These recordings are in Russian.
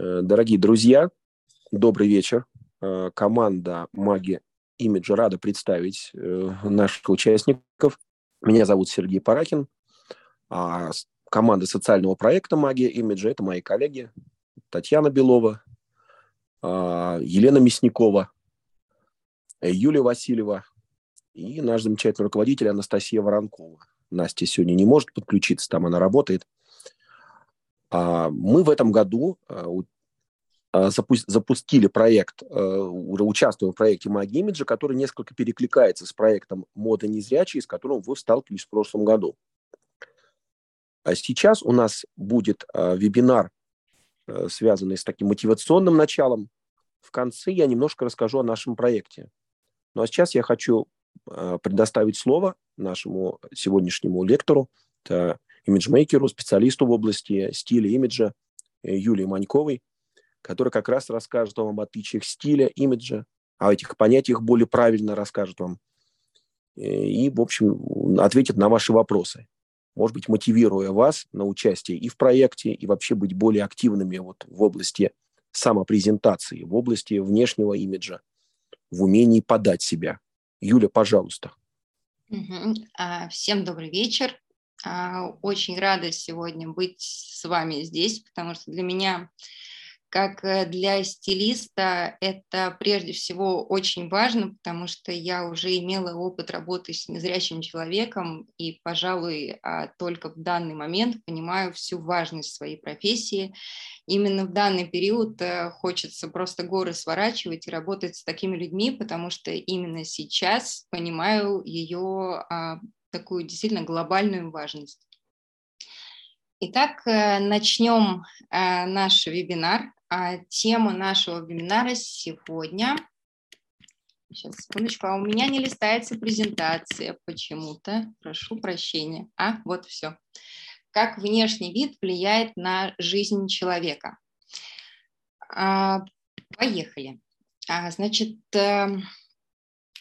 Э, дорогие друзья, добрый вечер. Э, команда «Маги Имиджа» рада представить э, наших участников. Меня зовут Сергей Парахин. А команда социального проекта «Магия Имиджа» – это мои коллеги Татьяна Белова, а, Елена Мясникова, Юлия Васильева и наш замечательный руководитель Анастасия Воронкова. Настя сегодня не может подключиться, там она работает – мы в этом году а, а, запустили проект, уже участвуем в проекте Имиджа, который несколько перекликается с проектом Мода незрячие, с которым вы сталкивались в прошлом году. А сейчас у нас будет вебинар, связанный с таким мотивационным началом. В конце я немножко расскажу о нашем проекте. Ну а сейчас я хочу предоставить слово нашему сегодняшнему лектору. Это имиджмейкеру, специалисту в области стиля имиджа э, Юлии Маньковой, который как раз расскажет вам об отличиях стиля, имиджа, о этих понятиях более правильно расскажет вам э, и, в общем, ответит на ваши вопросы. Может быть, мотивируя вас на участие и в проекте, и вообще быть более активными вот в области самопрезентации, в области внешнего имиджа, в умении подать себя. Юля, пожалуйста. Угу. Всем добрый вечер. А, очень рада сегодня быть с вами здесь, потому что для меня, как э, для стилиста, это прежде всего очень важно, потому что я уже имела опыт работы с незрячим человеком и, пожалуй, а, только в данный момент понимаю всю важность своей профессии. Именно в данный период э, хочется просто горы сворачивать и работать с такими людьми, потому что именно сейчас понимаю ее такую действительно глобальную важность. Итак, э, начнем э, наш вебинар. А, тема нашего вебинара сегодня... Сейчас, секундочку. А у меня не листается презентация почему-то. Прошу прощения. А, вот все. Как внешний вид влияет на жизнь человека. А, поехали. Значит, э,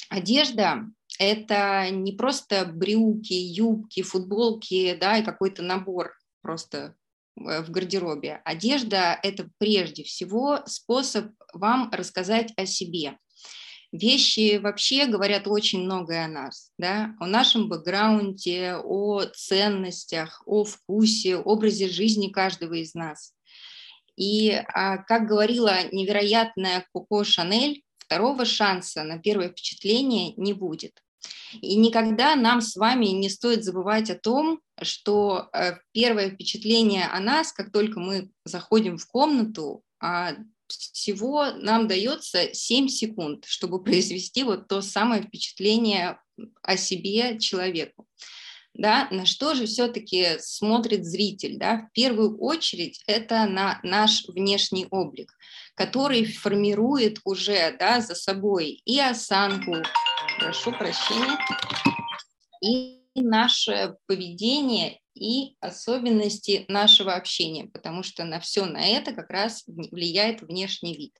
одежда это не просто брюки, юбки, футболки, да, и какой-то набор просто э, в гардеробе. Одежда – это прежде всего способ вам рассказать о себе. Вещи вообще говорят очень многое о нас, да, о нашем бэкграунде, о ценностях, о вкусе, образе жизни каждого из нас. И, а, как говорила невероятная Коко Шанель, второго шанса на первое впечатление не будет. И никогда нам с вами не стоит забывать о том, что э, первое впечатление о нас, как только мы заходим в комнату, а, всего нам дается 7 секунд, чтобы произвести вот то самое впечатление о себе человеку. Да, на что же все-таки смотрит зритель? Да? В первую очередь это на наш внешний облик, который формирует уже да, за собой и осанку, прошу прощения, и наше поведение и особенности нашего общения, потому что на все на это как раз влияет внешний вид.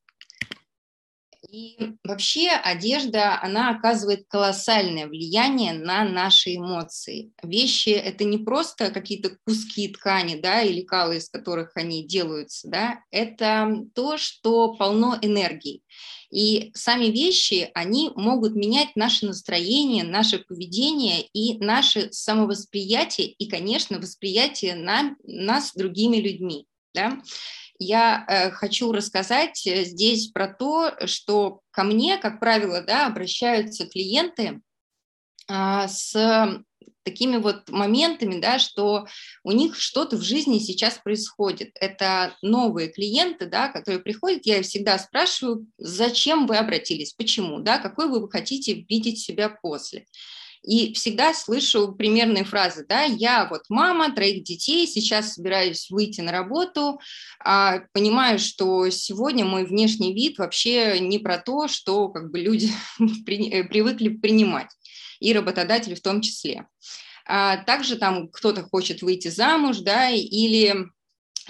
И вообще одежда, она оказывает колоссальное влияние на наши эмоции. Вещи – это не просто какие-то куски ткани, да, или калы, из которых они делаются, да, это то, что полно энергии. И сами вещи, они могут менять наше настроение, наше поведение и наше самовосприятие, и, конечно, восприятие на, нас другими людьми. Да? Я э, хочу рассказать э, здесь про то, что ко мне, как правило, да, обращаются клиенты э, с такими вот моментами, да, что у них что-то в жизни сейчас происходит. Это новые клиенты, да, которые приходят, я всегда спрашиваю, зачем вы обратились, почему, да, какой вы хотите видеть себя после. И всегда слышу примерные фразы, да, я вот мама троих детей, сейчас собираюсь выйти на работу, а, понимаю, что сегодня мой внешний вид вообще не про то, что как бы люди привыкли принимать и работодатели в том числе. А также там кто-то хочет выйти замуж, да, или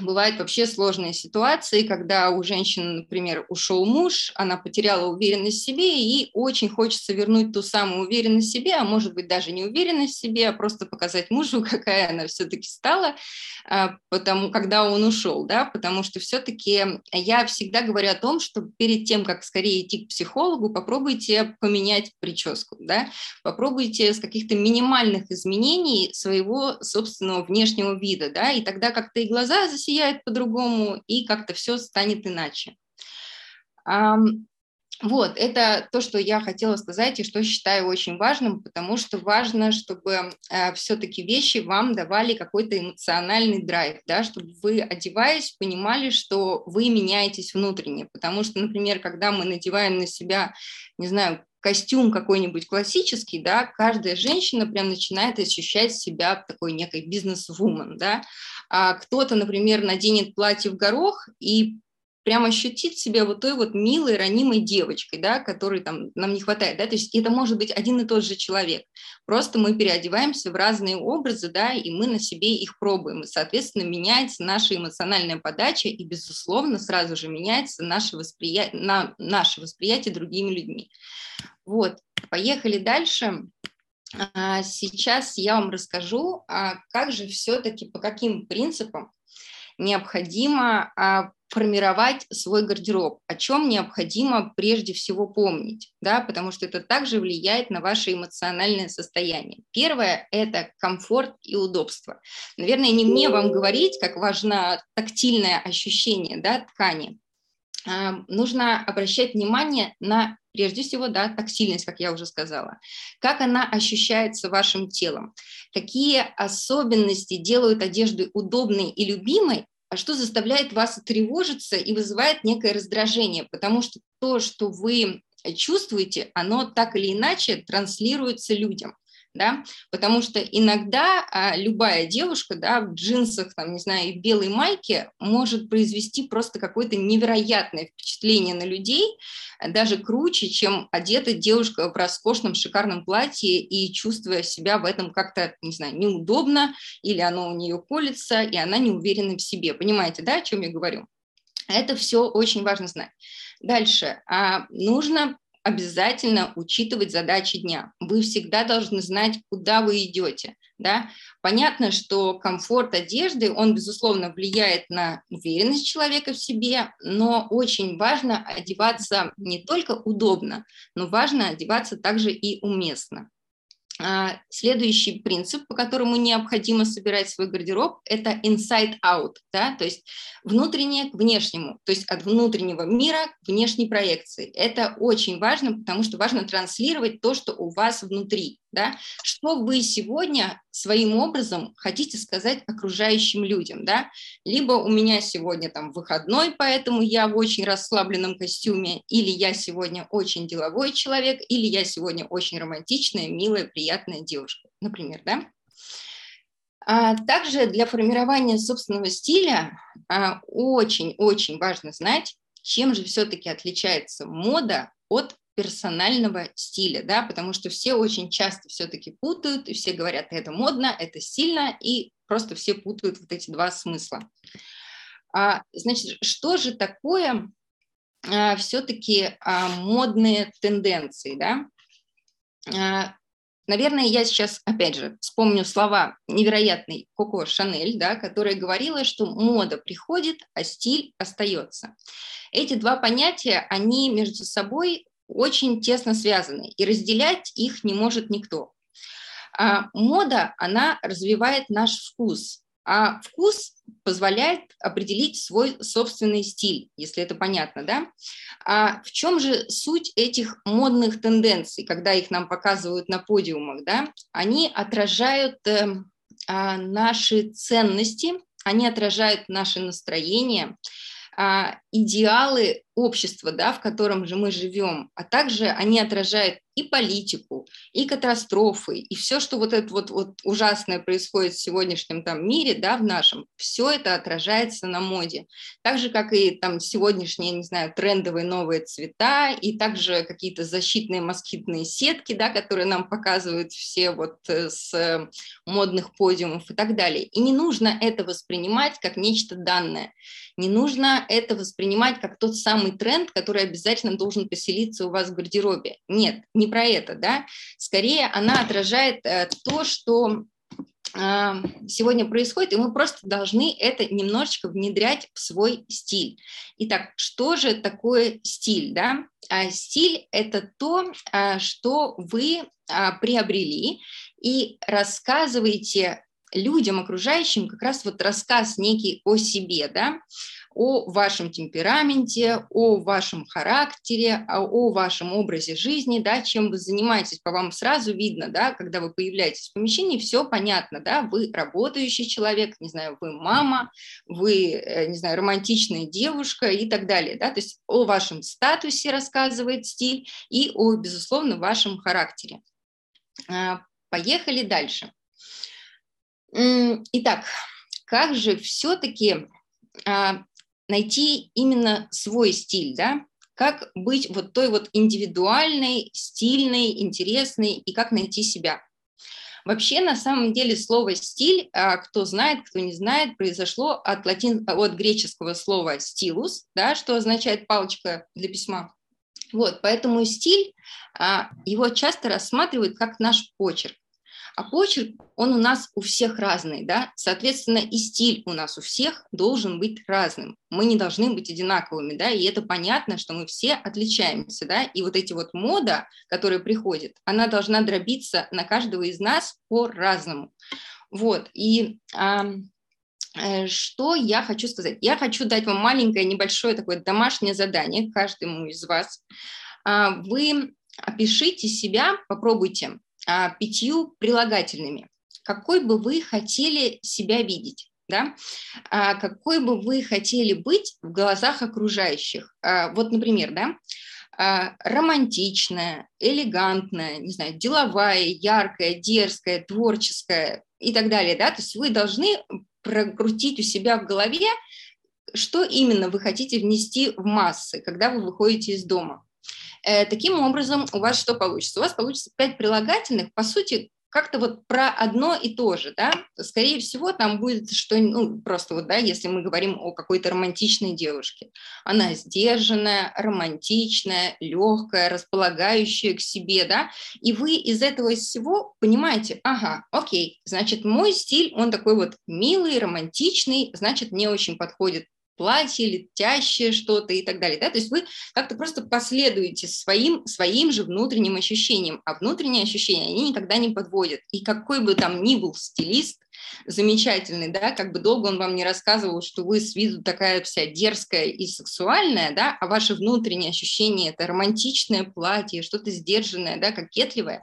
бывают вообще сложные ситуации, когда у женщины, например, ушел муж, она потеряла уверенность в себе, и очень хочется вернуть ту самую уверенность в себе, а может быть даже не уверенность в себе, а просто показать мужу, какая она все-таки стала, а, потому, когда он ушел, да, потому что все-таки я всегда говорю о том, что перед тем, как скорее идти к психологу, попробуйте поменять прическу, да, попробуйте с каких-то минимальных изменений своего собственного внешнего вида, да, и тогда как-то и глаза засияют, засияет по-другому, и как-то все станет иначе. Вот, это то, что я хотела сказать и что считаю очень важным, потому что важно, чтобы э, все-таки вещи вам давали какой-то эмоциональный драйв, да, чтобы вы, одеваясь, понимали, что вы меняетесь внутренне. Потому что, например, когда мы надеваем на себя, не знаю, костюм какой-нибудь классический, да, каждая женщина прям начинает ощущать себя такой некой бизнес-вумен, да, а кто-то, например, наденет платье в горох и прям ощутит себя вот той вот милой, ранимой девочкой, да, которой там нам не хватает, да, то есть это может быть один и тот же человек, просто мы переодеваемся в разные образы, да, и мы на себе их пробуем, и, соответственно, меняется наша эмоциональная подача, и, безусловно, сразу же меняется наше восприятие, на, наше восприятие другими людьми. Вот, поехали дальше. А, сейчас я вам расскажу, а как же все-таки, по каким принципам необходимо а, формировать свой гардероб, о чем необходимо прежде всего помнить, да, потому что это также влияет на ваше эмоциональное состояние. Первое – это комфорт и удобство. Наверное, не мне вам говорить, как важно тактильное ощущение да, ткани. Нужно обращать внимание на прежде всего, да, тактильность, как я уже сказала, как она ощущается вашим телом, какие особенности делают одежду удобной и любимой, а что заставляет вас тревожиться и вызывает некое раздражение, потому что то, что вы чувствуете, оно так или иначе транслируется людям да, потому что иногда а, любая девушка, да, в джинсах, там, не знаю, и белой майке может произвести просто какое-то невероятное впечатление на людей, даже круче, чем одета девушка в роскошном шикарном платье и чувствуя себя в этом как-то, не знаю, неудобно, или оно у нее колется, и она не уверена в себе. Понимаете, да, о чем я говорю? Это все очень важно знать. Дальше. А, нужно обязательно учитывать задачи дня. Вы всегда должны знать, куда вы идете. Да? Понятно, что комфорт одежды, он, безусловно, влияет на уверенность человека в себе, но очень важно одеваться не только удобно, но важно одеваться также и уместно. А, следующий принцип, по которому необходимо собирать свой гардероб, это inside out, да, то есть внутреннее к внешнему, то есть от внутреннего мира к внешней проекции. Это очень важно, потому что важно транслировать то, что у вас внутри да, что вы сегодня своим образом хотите сказать окружающим людям, да, либо у меня сегодня там выходной, поэтому я в очень расслабленном костюме, или я сегодня очень деловой человек, или я сегодня очень романтичная, милая, приятная девушка, например, да. А также для формирования собственного стиля очень-очень а, важно знать, чем же все-таки отличается мода от персонального стиля, да, потому что все очень часто все-таки путают, и все говорят, это модно, это сильно, и просто все путают вот эти два смысла. А, значит, что же такое а, все-таки а, модные тенденции, да? А, Наверное, я сейчас, опять же, вспомню слова невероятной Коко Шанель, да, которая говорила, что мода приходит, а стиль остается. Эти два понятия, они между собой очень тесно связаны, и разделять их не может никто. А мода, она развивает наш вкус, а вкус позволяет определить свой собственный стиль, если это понятно, да? А в чем же суть этих модных тенденций, когда их нам показывают на подиумах, да? Они отражают э, э, наши ценности, они отражают наше настроение, э, идеалы общество, да, в котором же мы живем, а также они отражают и политику, и катастрофы, и все, что вот это вот, вот ужасное происходит в сегодняшнем там мире, да, в нашем, все это отражается на моде. Так же, как и там сегодняшние, не знаю, трендовые новые цвета, и также какие-то защитные москитные сетки, да, которые нам показывают все вот э, с модных подиумов и так далее. И не нужно это воспринимать как нечто данное. Не нужно это воспринимать как тот самый тренд, который обязательно должен поселиться у вас в гардеробе. Нет, не про это, да, скорее она отражает э, то, что э, сегодня происходит, и мы просто должны это немножечко внедрять в свой стиль. Итак, что же такое стиль? Да? А стиль – это то, а, что вы приобрели и рассказываете людям окружающим как раз вот рассказ некий о себе, да, о вашем темпераменте, о вашем характере, о вашем образе жизни, да, чем вы занимаетесь, по вам сразу видно, да, когда вы появляетесь в помещении, все понятно, да, вы работающий человек, не знаю, вы мама, вы, э, не знаю, романтичная девушка и так далее, да, то есть о вашем статусе рассказывает стиль и о, безусловно, вашем характере. А, поехали дальше. Итак, как же все-таки а, найти именно свой стиль, да, как быть вот той вот индивидуальной, стильной, интересной и как найти себя. Вообще, на самом деле, слово «стиль», а, кто знает, кто не знает, произошло от, латин, от греческого слова «стилус», да, что означает «палочка для письма». Вот, поэтому стиль, а, его часто рассматривают как наш почерк. А почерк, он у нас у всех разный, да, соответственно, и стиль у нас у всех должен быть разным. Мы не должны быть одинаковыми, да, и это понятно, что мы все отличаемся, да, и вот эти вот мода, которая приходит, она должна дробиться на каждого из нас по-разному. Вот, и а, что я хочу сказать? Я хочу дать вам маленькое, небольшое такое домашнее задание каждому из вас. А, вы опишите себя, попробуйте пятью прилагательными. Какой бы вы хотели себя видеть? Да? А, какой бы вы хотели быть в глазах окружающих? А, вот, например, да, а, романтичная, элегантная, не знаю, деловая, яркая, дерзкая, творческая и так далее. Да? То есть вы должны прокрутить у себя в голове, что именно вы хотите внести в массы, когда вы выходите из дома. Э, таким образом, у вас что получится? У вас получится пять прилагательных, по сути, как-то вот про одно и то же, да, скорее всего, там будет что, ну, просто вот, да, если мы говорим о какой-то романтичной девушке, она сдержанная, романтичная, легкая, располагающая к себе, да, и вы из этого всего понимаете, ага, окей, значит, мой стиль, он такой вот милый, романтичный, значит, мне очень подходит платье, летящее что-то и так далее. Да? То есть вы как-то просто последуете своим, своим же внутренним ощущениям, а внутренние ощущения, они никогда не подводят. И какой бы там ни был стилист, замечательный, да, как бы долго он вам не рассказывал, что вы с виду такая вся дерзкая и сексуальная, да, а ваши внутренние ощущения – это романтичное платье, что-то сдержанное, да, кокетливое,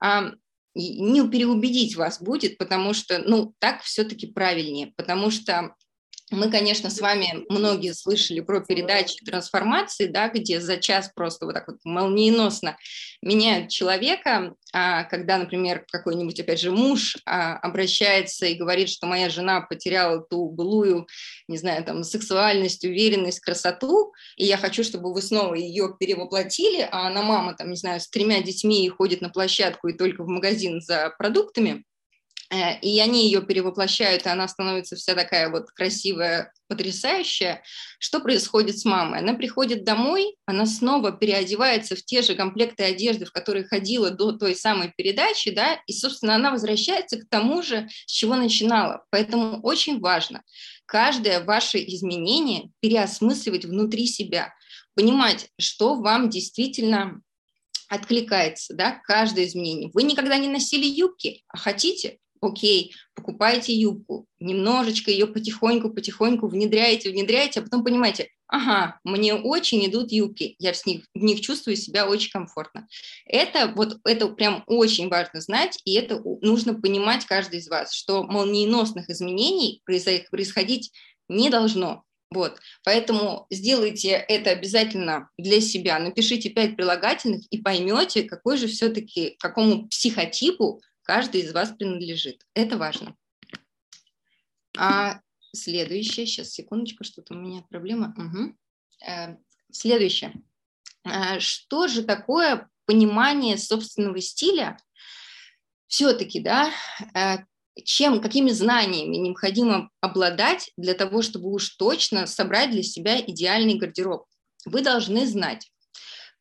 а, не переубедить вас будет, потому что, ну, так все-таки правильнее, потому что мы, конечно, с вами многие слышали про передачи трансформации, да, где за час просто вот так вот молниеносно меняют человека, а когда, например, какой-нибудь, опять же, муж а, обращается и говорит, что моя жена потеряла ту былую, не знаю, там, сексуальность, уверенность, красоту, и я хочу, чтобы вы снова ее перевоплотили, а она мама, там, не знаю, с тремя детьми и ходит на площадку и только в магазин за продуктами, и они ее перевоплощают, и она становится вся такая вот красивая, потрясающая. Что происходит с мамой? Она приходит домой, она снова переодевается в те же комплекты одежды, в которые ходила до той самой передачи, да, и, собственно, она возвращается к тому же, с чего начинала. Поэтому очень важно каждое ваше изменение переосмысливать внутри себя, понимать, что вам действительно откликается, да, каждое изменение. Вы никогда не носили юбки, а хотите, окей, покупайте юбку, немножечко ее потихоньку-потихоньку внедряете, внедряете, а потом понимаете, ага, мне очень идут юбки, я в них, в них чувствую себя очень комфортно. Это вот это прям очень важно знать, и это нужно понимать каждый из вас, что молниеносных изменений происходить не должно. Вот, поэтому сделайте это обязательно для себя, напишите пять прилагательных и поймете, какой же все-таки, какому психотипу каждый из вас принадлежит. Это важно. А следующее, сейчас, секундочку, что-то у меня проблема. Угу. Следующее. Э, что же такое понимание собственного стиля? Все-таки, да, э, чем, какими знаниями необходимо обладать для того, чтобы уж точно собрать для себя идеальный гардероб. Вы должны знать,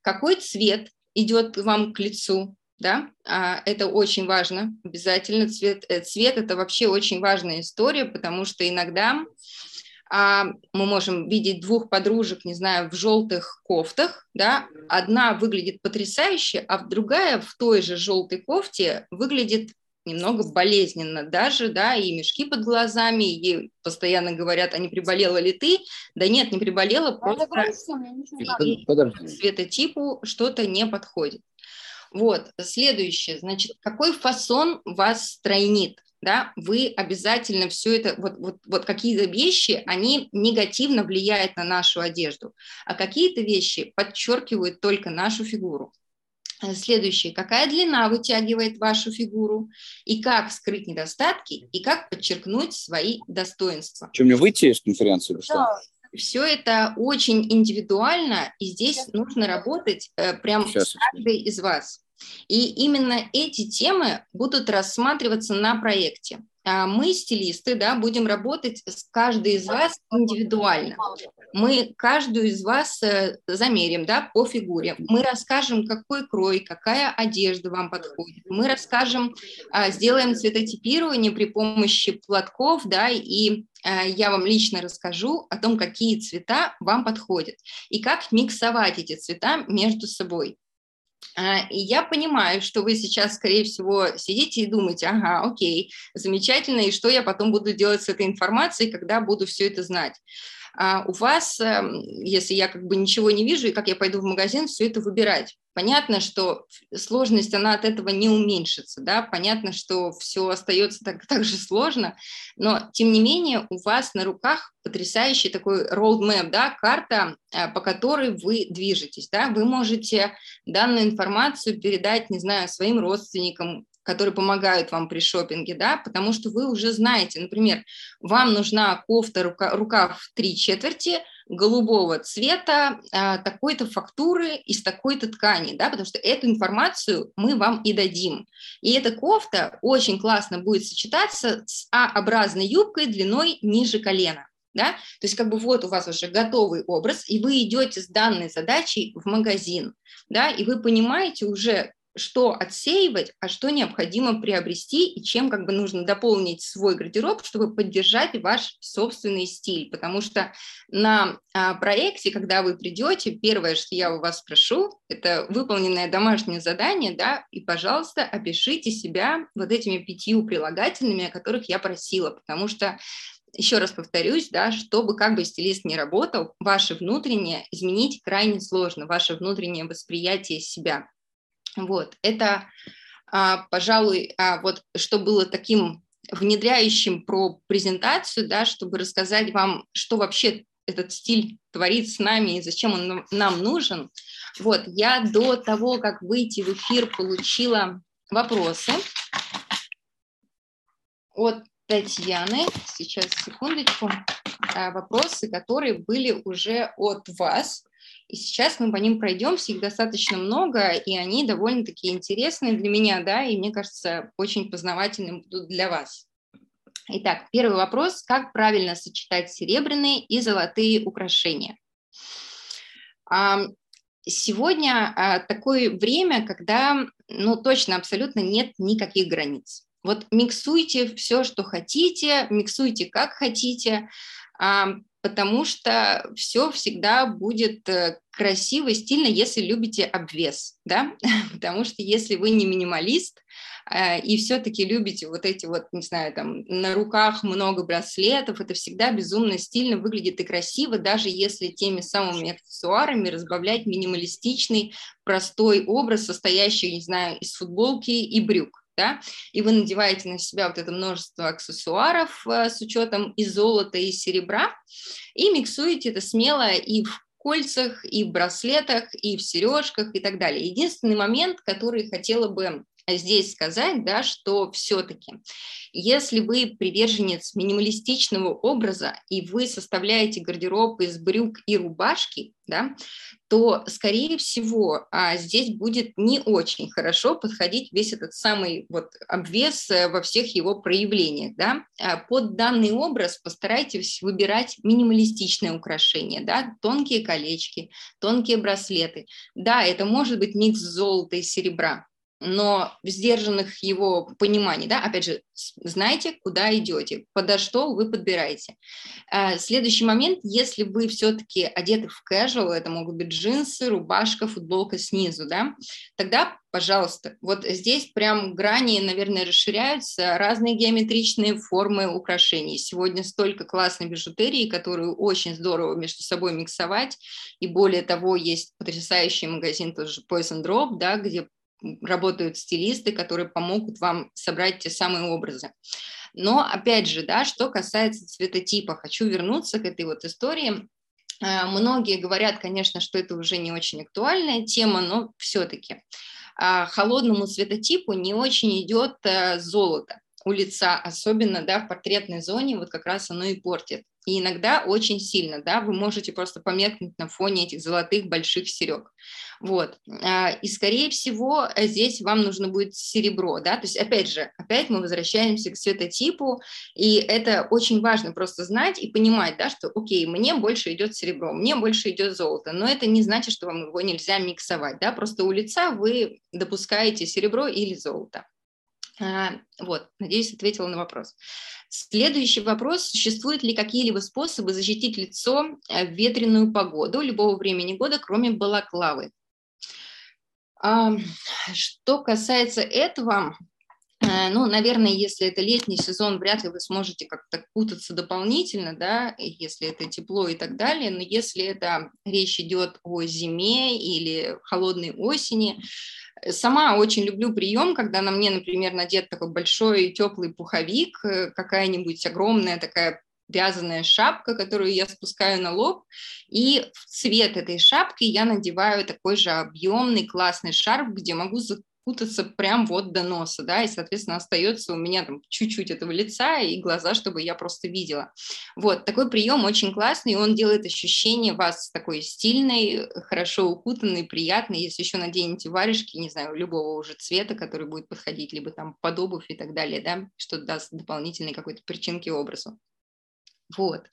какой цвет идет вам к лицу, да, а, это очень важно, обязательно цвет, э, цвет это вообще очень важная история, потому что иногда а, мы можем видеть двух подружек, не знаю, в желтых кофтах, да, одна выглядит потрясающе, а другая в той же желтой кофте выглядит немного болезненно даже, да, и мешки под глазами, и постоянно говорят, а не приболела ли ты? Да нет, не приболела, просто цветотипу что-то не подходит. Вот, следующее, значит, какой фасон вас стройнит? да, вы обязательно все это, вот, вот, вот какие-то вещи, они негативно влияют на нашу одежду, а какие-то вещи подчеркивают только нашу фигуру. Э, следующее. Какая длина вытягивает вашу фигуру? И как скрыть недостатки? И как подчеркнуть свои достоинства? Что, мне выйти из конференции? Что? Все это очень индивидуально, и здесь нужно работать э, прям Сейчас. с каждой из вас. И именно эти темы будут рассматриваться на проекте. А мы, стилисты, да, будем работать с каждой из вас индивидуально. Мы каждую из вас э, замерим да, по фигуре. Мы расскажем, какой крой, какая одежда вам подходит. Мы расскажем, а, сделаем цветотипирование при помощи платков, да, и а, я вам лично расскажу о том, какие цвета вам подходят и как миксовать эти цвета между собой. А, и я понимаю, что вы сейчас, скорее всего, сидите и думаете, ага, окей, замечательно, и что я потом буду делать с этой информацией, когда буду все это знать. А у вас, эм, если я как бы ничего не вижу, и как я пойду в магазин все это выбирать. Понятно, что сложность, она от этого не уменьшится, да, понятно, что все остается так, так же сложно, но, тем не менее, у вас на руках потрясающий такой roadmap, да, карта, э, по которой вы движетесь, да, вы можете данную информацию передать, не знаю, своим родственникам, которые помогают вам при шопинге, да, потому что вы уже знаете, например, вам нужна кофта, рука, рукав три четверти, голубого цвета, а, такой-то фактуры из такой-то ткани, да, потому что эту информацию мы вам и дадим. И эта кофта очень классно будет сочетаться с А-образной юбкой длиной ниже колена. Да? То есть как бы вот у вас уже готовый образ, и вы идете с данной задачей в магазин, да, и вы понимаете уже, что отсеивать, а что необходимо приобрести и чем как бы нужно дополнить свой гардероб, чтобы поддержать ваш собственный стиль. Потому что на а, проекте, когда вы придете, первое, что я у вас спрошу, это выполненное домашнее задание, да, и, пожалуйста, опишите себя вот этими пятью прилагательными, о которых я просила, потому что еще раз повторюсь, да, чтобы как бы стилист не работал, ваше внутреннее изменить крайне сложно, ваше внутреннее восприятие себя. Вот, это, а, пожалуй, а, вот что было таким внедряющим про презентацию, да, чтобы рассказать вам, что вообще этот стиль творит с нами и зачем он нам нужен. Вот, я до того, как выйти в эфир, получила вопросы от Татьяны. Сейчас, секундочку. А, вопросы, которые были уже от вас. И сейчас мы по ним пройдемся, их достаточно много, и они довольно-таки интересные для меня, да, и мне кажется, очень познавательным будут для вас. Итак, первый вопрос. Как правильно сочетать серебряные и золотые украшения? Сегодня а, такое время, когда, ну, точно, абсолютно нет никаких границ. Вот миксуйте все, что хотите, миксуйте как хотите потому что все всегда будет э, красиво и стильно, если любите обвес, да, потому что если вы не минималист э, и все-таки любите вот эти вот, не знаю, там на руках много браслетов, это всегда безумно стильно выглядит и красиво, даже если теми самыми аксессуарами разбавлять минималистичный, простой образ, состоящий, не знаю, из футболки и брюк. да, и вы надеваете на себя вот это множество аксессуаров э, с учетом и золота, и серебра, и миксуете это смело и в кольцах, и в браслетах, и в сережках и так далее. Единственный момент, который хотела бы здесь сказать, да, что все-таки, если вы приверженец минималистичного образа и вы составляете гардероб из брюк и рубашки, да, то, скорее всего, а, здесь будет не очень хорошо подходить весь этот самый вот обвес э, во всех его проявлениях. Да? А под данный образ постарайтесь выбирать минималистичное украшение, да? тонкие колечки, тонкие браслеты. Да, это может быть микс золота и серебра, но сдержанных его пониманий, да, опять же, знаете, куда идете, подо что вы подбираете. А, следующий момент, если вы все-таки одеты в casual, это могут быть джинсы, рубашка, футболка снизу, да, тогда, пожалуйста, вот здесь прям грани, наверное, расширяются, разные геометричные формы украшений. Сегодня столько классной бижутерии, которую очень здорово между собой миксовать, и более того, есть потрясающий магазин тоже Poison Drop, да, где работают стилисты, которые помогут вам собрать те самые образы. Но опять же, да, что касается цветотипа, хочу вернуться к этой вот истории. Э, многие говорят, конечно, что это уже не очень актуальная тема, но все-таки а, холодному цветотипу не очень идет э, золото у лица, особенно да, в портретной зоне, вот как раз оно и портит. И иногда очень сильно, да, вы можете просто померкнуть на фоне этих золотых больших серег. Вот. А, и, скорее всего, здесь вам нужно будет серебро, да, то есть, опять же, опять мы возвращаемся к цветотипу, и это очень важно просто знать и понимать, да, что, окей, мне больше идет серебро, мне больше идет золото, но это не значит, что вам его нельзя миксовать, да, просто у лица вы допускаете серебро или золото. А, вот, надеюсь, ответила на вопрос. Следующий вопрос. Существуют ли какие-либо способы защитить лицо э, в ветреную погоду любого времени года, кроме балаклавы? Что касается этого, ну, наверное, если это летний сезон, вряд ли вы сможете как-то кутаться дополнительно, да, если это тепло и так далее, но если это речь идет о зиме или холодной осени, Сама очень люблю прием, когда на мне, например, надет такой большой теплый пуховик, э, какая-нибудь огромная такая вязаная шапка, которую я спускаю на лоб, и в цвет этой шапки я надеваю такой же объемный классный шарф, где могу кутаться прям вот до носа, да, и, соответственно, остается у меня там чуть-чуть этого лица и глаза, чтобы я просто видела. Вот, такой прием очень классный, он делает ощущение вас такой стильной, хорошо укутанной, приятной, если еще наденете варежки, не знаю, любого уже цвета, который будет подходить, либо там под обувь и так далее, да, что даст дополнительной какой-то причинки образу. Вот.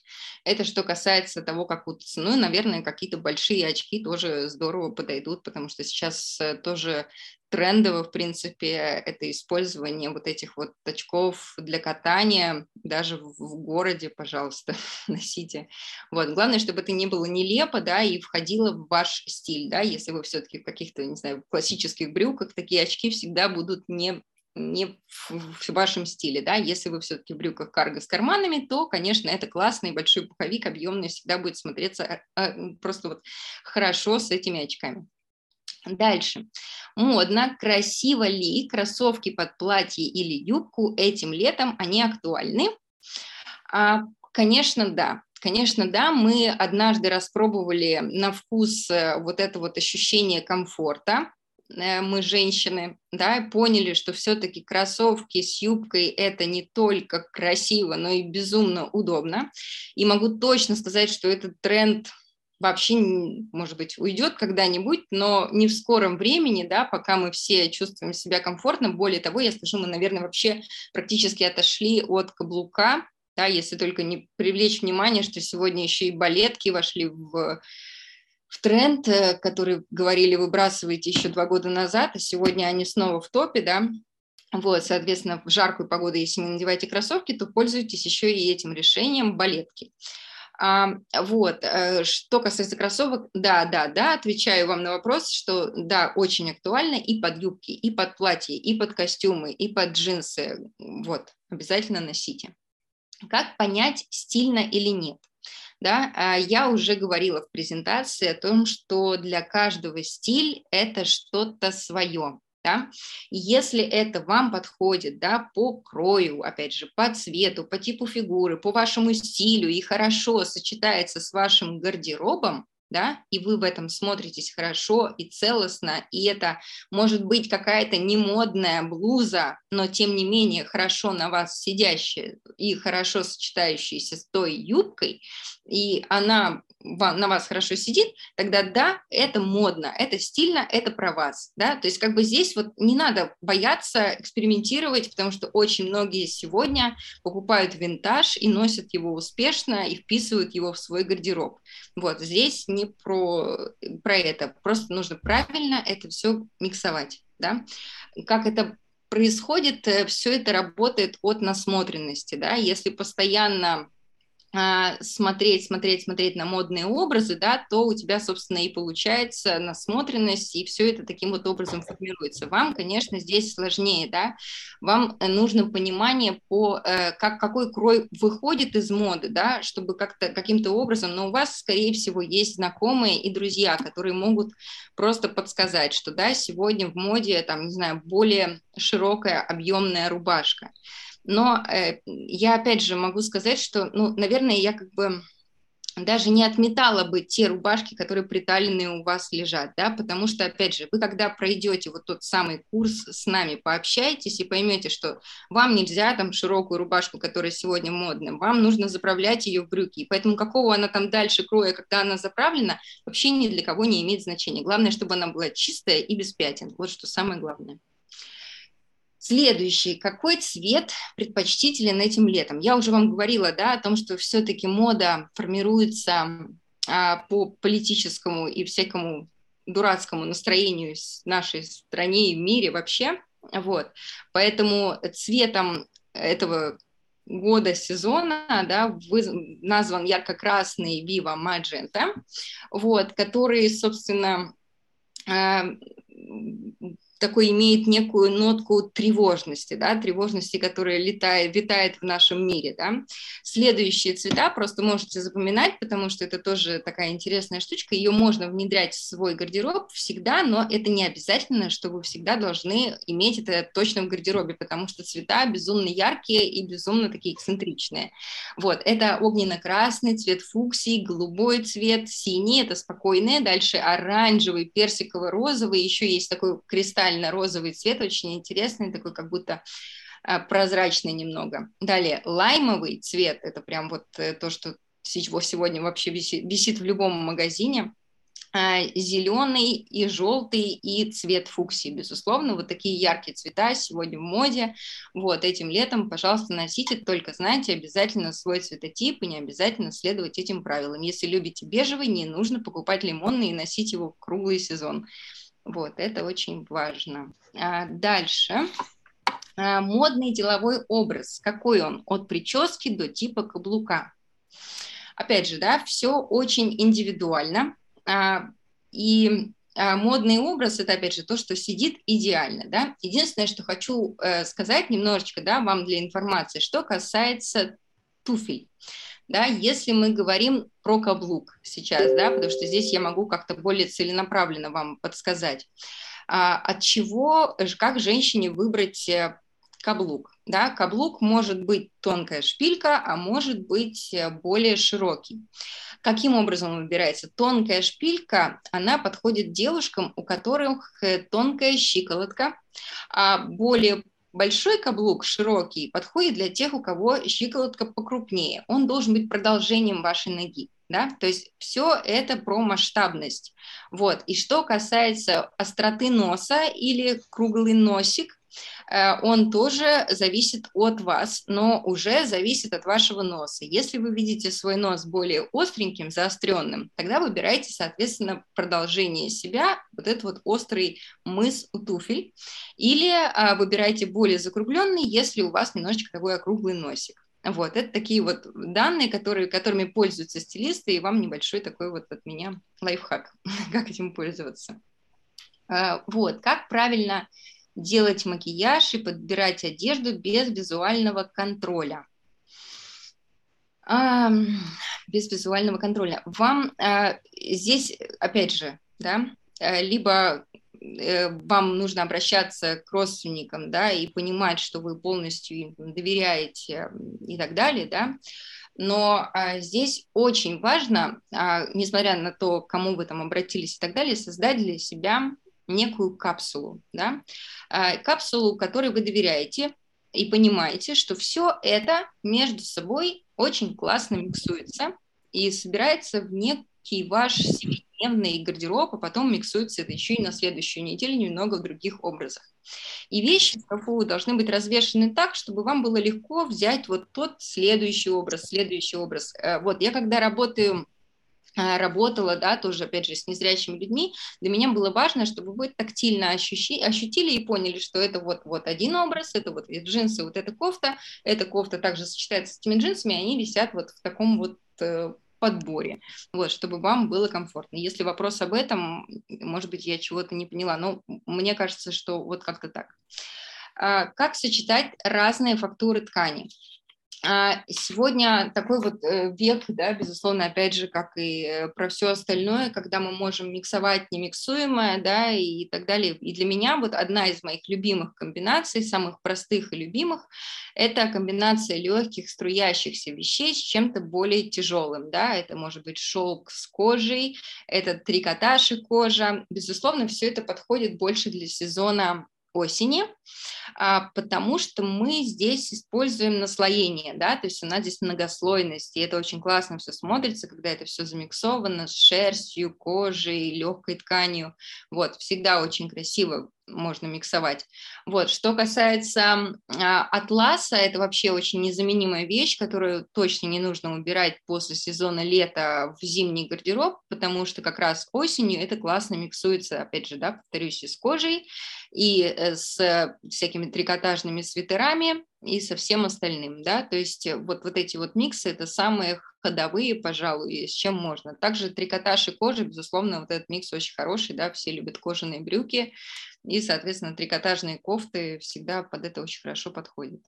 Это что касается того, как кутаться. Ну и, наверное, какие-то большие очки тоже здорово подойдут, потому что сейчас э, тоже трендово, в принципе, это использование вот этих вот очков для катания, даже в городе, пожалуйста, носите. Вот. Главное, чтобы это не было нелепо, да, и входило в ваш стиль, да, если вы все-таки в каких-то, не знаю, классических брюках, такие очки всегда будут не не в вашем стиле, да, если вы все-таки в брюках карго с карманами, то, конечно, это классный большой пуховик, объемный, всегда будет смотреться э, э, просто вот хорошо с этими очками. Дальше. Модно, красиво ли кроссовки под платье или юбку этим летом, они актуальны? А, конечно, да. Конечно, да, мы однажды распробовали на вкус э, вот это вот ощущение комфорта, Э, мы женщины, да, поняли, что все-таки кроссовки с юбкой это не только красиво, но и безумно удобно. И могу точно сказать, что этот тренд вообще, может быть, уйдет когда-нибудь, но не в скором времени, да, пока мы все чувствуем себя комфортно. Более того, я скажу, мы, наверное, вообще практически отошли от каблука, да, если только не привлечь внимание, что сегодня еще и балетки вошли в в тренд, э, который говорили, выбрасываете еще два года назад, а сегодня они снова в топе, да, вот, соответственно, в жаркую погоду, если не надеваете кроссовки, то пользуйтесь еще и этим решением балетки. А, вот, э, что касается кроссовок, да, да, да, отвечаю вам на вопрос, что да, очень актуально и под юбки, и под платье, и под костюмы, и под джинсы, вот, обязательно носите. Как понять, стильно или нет? Да, а я уже говорила в презентации о том, что для каждого стиль это что-то свое. Да, если это вам подходит, да, по крою, опять же, по цвету, по типу фигуры, по вашему стилю и хорошо сочетается с вашим гардеробом, да, и вы в этом смотритесь хорошо и целостно, и это может быть какая-то немодная блуза, но тем не менее хорошо на вас сидящая и хорошо сочетающаяся с той юбкой, и она на вас хорошо сидит, тогда да, это модно, это стильно, это про вас, да, то есть как бы здесь вот не надо бояться экспериментировать, потому что очень многие сегодня покупают винтаж и носят его успешно и вписывают его в свой гардероб. Вот здесь не про, про это, просто нужно правильно это все миксовать, да. Как это происходит, э, все это работает от насмотренности, да, если постоянно смотреть, смотреть, смотреть на модные образы, да, то у тебя, собственно, и получается насмотренность, и все это таким вот образом формируется. Вам, конечно, здесь сложнее, да, вам э, нужно понимание по, э, как, какой крой выходит из моды, да, чтобы как-то, каким-то образом, но у вас, скорее всего, есть знакомые и друзья, которые могут просто подсказать, что, да, сегодня в моде, там, не знаю, более широкая объемная рубашка, но э, я опять же могу сказать, что, ну, наверное, я как бы даже не отметала бы те рубашки, которые приталенные у вас лежат, да, потому что, опять же, вы когда пройдете вот тот самый курс с нами, пообщаетесь и поймете, что вам нельзя там широкую рубашку, которая сегодня модна, вам нужно заправлять ее в брюки, поэтому какого она там дальше кроя, когда она заправлена, вообще ни для кого не имеет значения. Главное, чтобы она была чистая и без пятен, вот что самое главное. Следующий. Какой цвет предпочтителен этим летом? Я уже вам говорила да, о том, что все-таки мода формируется а, по политическому и всякому дурацкому настроению в нашей стране и в мире вообще. Вот. Поэтому цветом этого года сезона, да, назван ярко-красный Viva Magenta, вот, который, собственно, а, такой имеет некую нотку тревожности, да, тревожности, которая летает, витает в нашем мире, да. Следующие цвета просто можете запоминать, потому что это тоже такая интересная штучка, ее можно внедрять в свой гардероб всегда, но это не обязательно, что вы всегда должны иметь это точно в гардеробе, потому что цвета безумно яркие и безумно такие эксцентричные. Вот, это огненно-красный, цвет фуксии, голубой цвет, синий, это спокойные, дальше оранжевый, персиково-розовый, еще есть такой кристалл розовый цвет, очень интересный, такой как будто а, прозрачный немного. Далее, лаймовый цвет, это прям вот э, то, что сегодня вообще висит, висит в любом магазине. А, Зеленый и желтый и цвет фуксии, безусловно, вот такие яркие цвета сегодня в моде. Вот этим летом, пожалуйста, носите, только знайте обязательно свой цветотип и не обязательно следовать этим правилам. Если любите бежевый, не нужно покупать лимонный и носить его круглый сезон. Вот, это очень важно. А, дальше. А, модный деловой образ. Какой он? От прически до типа каблука. Опять же, да, все очень индивидуально. А, и модный образ это опять же то, что сидит идеально, да. Единственное, что хочу э, сказать немножечко, да, вам для информации, что касается туфель да, если мы говорим про каблук сейчас, да, потому что здесь я могу как-то более целенаправленно вам подсказать, а, от чего, как женщине выбрать э, каблук, да, каблук может быть тонкая шпилька, а может быть э, более широкий. Каким образом выбирается? Тонкая шпилька, она подходит девушкам, у которых э, тонкая щиколотка, а более Большой каблук, широкий, подходит для тех, у кого щиколотка покрупнее. Он должен быть продолжением вашей ноги. Да? То есть все это про масштабность. Вот. И что касается остроты носа или круглый носик, он тоже зависит от вас, но уже зависит от вашего носа. Если вы видите свой нос более остреньким, заостренным, тогда выбирайте, соответственно, продолжение себя, вот этот вот острый мыс у туфель, или а, выбирайте более закругленный, если у вас немножечко такой округлый носик. Вот, это такие вот данные, которые, которыми пользуются стилисты, и вам небольшой такой вот от меня лайфхак, как этим пользоваться. Э, вот, как правильно делать макияж и подбирать одежду без визуального контроля. А, без визуального контроля. Вам а, здесь, опять же, да, э, либо э, вам нужно обращаться к родственникам, да, и понимать, что вы полностью им доверяете и так далее, да, но а, здесь очень важно, а, несмотря на то, кому вы там обратились и так далее, создать для себя некую капсулу, да, а, капсулу, которой вы доверяете и понимаете, что все это между собой очень классно миксуется и собирается в некий ваш семидневный гардероб, а потом миксуется это еще и на следующую неделю немного в других образах. И вещи в шкафу должны быть развешены так, чтобы вам было легко взять вот тот следующий образ, следующий образ. Э, вот я когда работаю работала, да, тоже, опять же, с незрячими людьми, для меня было важно, чтобы вы тактильно ощущи, ощутили и поняли, что это вот, вот один образ, это вот джинсы, вот эта кофта, эта кофта также сочетается с этими джинсами, они висят вот в таком вот э, подборе, вот, чтобы вам было комфортно. Если вопрос об этом, может быть, я чего-то не поняла, но мне кажется, что вот как-то так. А, как сочетать разные фактуры ткани? А, сегодня такой вот э, век, да, безусловно, опять же, как и э, про все остальное, когда мы можем миксовать немиксуемое, да, и так далее. И для меня вот одна из моих любимых комбинаций, самых простых и любимых, это комбинация легких струящихся вещей с чем-то более тяжелым, да, это может быть шелк с кожей, это трикотаж и кожа. Безусловно, все это подходит больше для сезона осени, а, потому что мы здесь используем наслоение, да, то есть у нас здесь многослойность, и это очень классно все смотрится, когда это все замиксовано с шерстью, кожей, легкой тканью, вот, всегда очень красиво можно миксовать. Вот, что касается а, атласа, это вообще очень незаменимая вещь, которую точно не нужно убирать после сезона лета в зимний гардероб, потому что как раз осенью это классно миксуется, опять же, да, повторюсь, и с кожей, и э, с всякими трикотажными свитерами, и со всем остальным, да, то есть вот, вот эти вот миксы – это самые ходовые, пожалуй, с чем можно. Также трикотаж и кожа, безусловно, вот этот микс очень хороший, да, все любят кожаные брюки, и, соответственно, трикотажные кофты всегда под это очень хорошо подходят.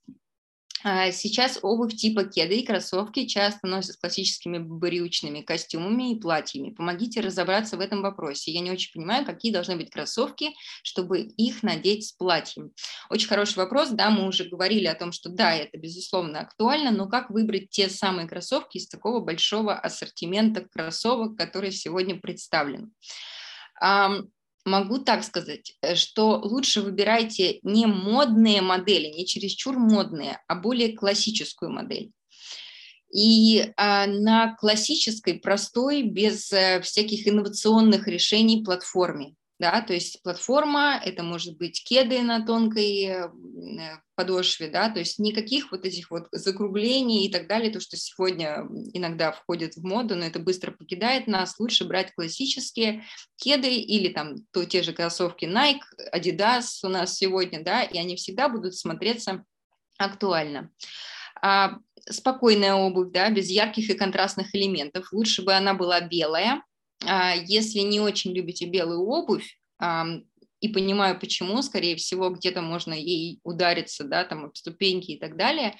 А, сейчас обувь типа кеды и кроссовки часто носят с классическими брючными костюмами и платьями. Помогите разобраться в этом вопросе. Я не очень понимаю, какие должны быть кроссовки, чтобы их надеть с платьем. Очень хороший вопрос. Да, мы уже говорили о том, что да, это безусловно актуально, но как выбрать те самые кроссовки из такого большого ассортимента кроссовок, который сегодня представлен? Могу так сказать, э, что лучше выбирайте не модные модели, не чересчур модные, а более классическую модель. И а, на классической, простой, без а, всяких инновационных решений платформе да, то есть платформа, это может быть кеды на тонкой э, подошве, да, то есть никаких вот этих вот закруглений и так далее, то, что сегодня иногда входит в моду, но это быстро покидает нас, лучше брать классические кеды или там то, те же кроссовки Nike, Adidas у нас сегодня, да, и они всегда будут смотреться актуально. А, спокойная обувь, да, без ярких и контрастных элементов, лучше бы она была белая, если не очень любите белую обувь, и понимаю почему, скорее всего, где-то можно ей удариться, да, там об ступеньки и так далее,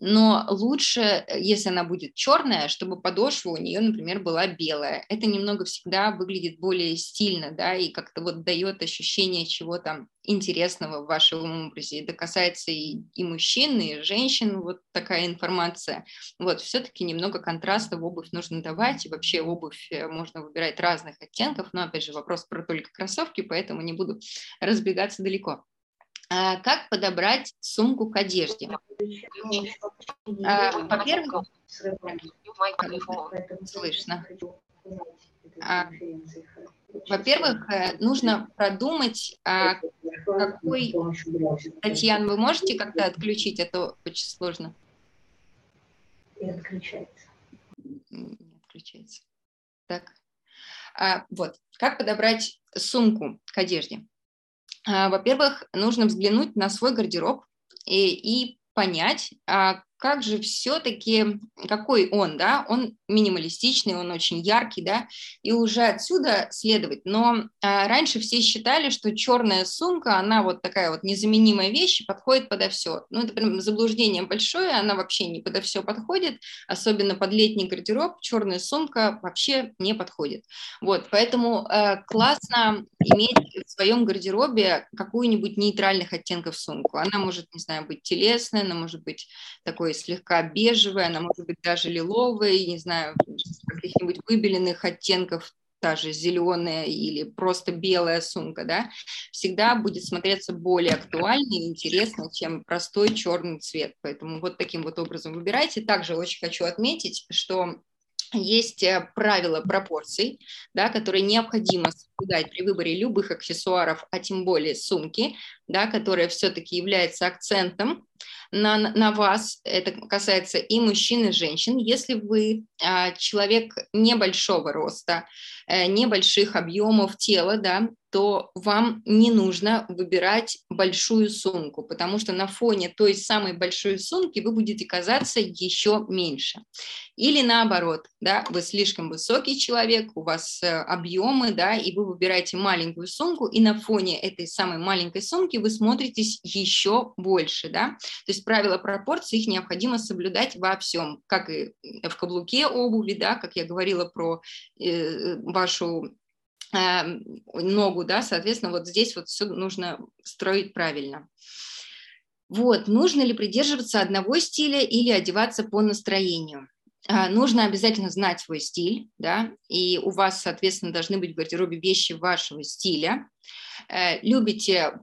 но лучше, э, если она будет черная, чтобы подошва у нее, например, была белая. Это немного всегда выглядит более стильно, да, и как-то вот дает ощущение чего-то интересного в вашем образе. Это касается и, и мужчин, и женщин, вот такая информация. Вот, все-таки немного контраста в обувь нужно давать, и вообще обувь э, можно выбирать разных оттенков, но, опять же, вопрос про только кроссовки, поэтому не буду разбегаться далеко. А, как подобрать сумку к одежде? А, во-первых, слышно. А, во-первых, э, нужно продумать, какой... Татьяна, вы можете как-то отключить, это очень сложно. И отключается. Не отключается. Так. Вот. Как подобрать сумку к одежде? А, во-первых, нужно взглянуть на свой гардероб и, и понять, а как же все-таки, какой он, да, он минималистичный, он очень яркий, да, и уже отсюда следовать. Но а, раньше все считали, что черная сумка, она вот такая вот незаменимая вещь подходит подо все. Ну, это прям заблуждение большое, она вообще не подо все подходит, особенно под летний гардероб черная сумка вообще не подходит. Вот, поэтому э, классно иметь в своем гардеробе какую-нибудь нейтральных оттенков сумку. Она может, не знаю, быть телесная, она может быть такой слегка бежевой, она может быть даже лиловой, не знаю, каких-нибудь выбеленных оттенков, та же зеленая или просто белая сумка, да, всегда будет смотреться более актуально и интересно, чем простой черный цвет. Поэтому вот таким вот образом выбирайте. Также очень хочу отметить, что есть э, правила пропорций, да, которые необходимо соблюдать при выборе любых аксессуаров, а тем более сумки, да, которая все-таки является акцентом на, на вас. Это касается и мужчин, и женщин. Если вы а, человек небольшого роста, небольших объемов тела, да, то вам не нужно выбирать большую сумку, потому что на фоне той самой большой сумки вы будете казаться еще меньше. Или наоборот, да, вы слишком высокий человек, у вас э, объемы, да, и вы выбираете маленькую сумку, и на фоне этой самой маленькой сумки вы смотритесь еще больше, да. То есть правила пропорций, их необходимо соблюдать во всем, как и в каблуке обуви, да, как я говорила про э, вашу э, ногу, да, соответственно, вот здесь вот все нужно строить правильно. Вот, нужно ли придерживаться одного стиля или одеваться по настроению? А, нужно обязательно знать свой стиль, да, и у вас, соответственно, должны быть в гардеробе вещи вашего стиля. Э, любите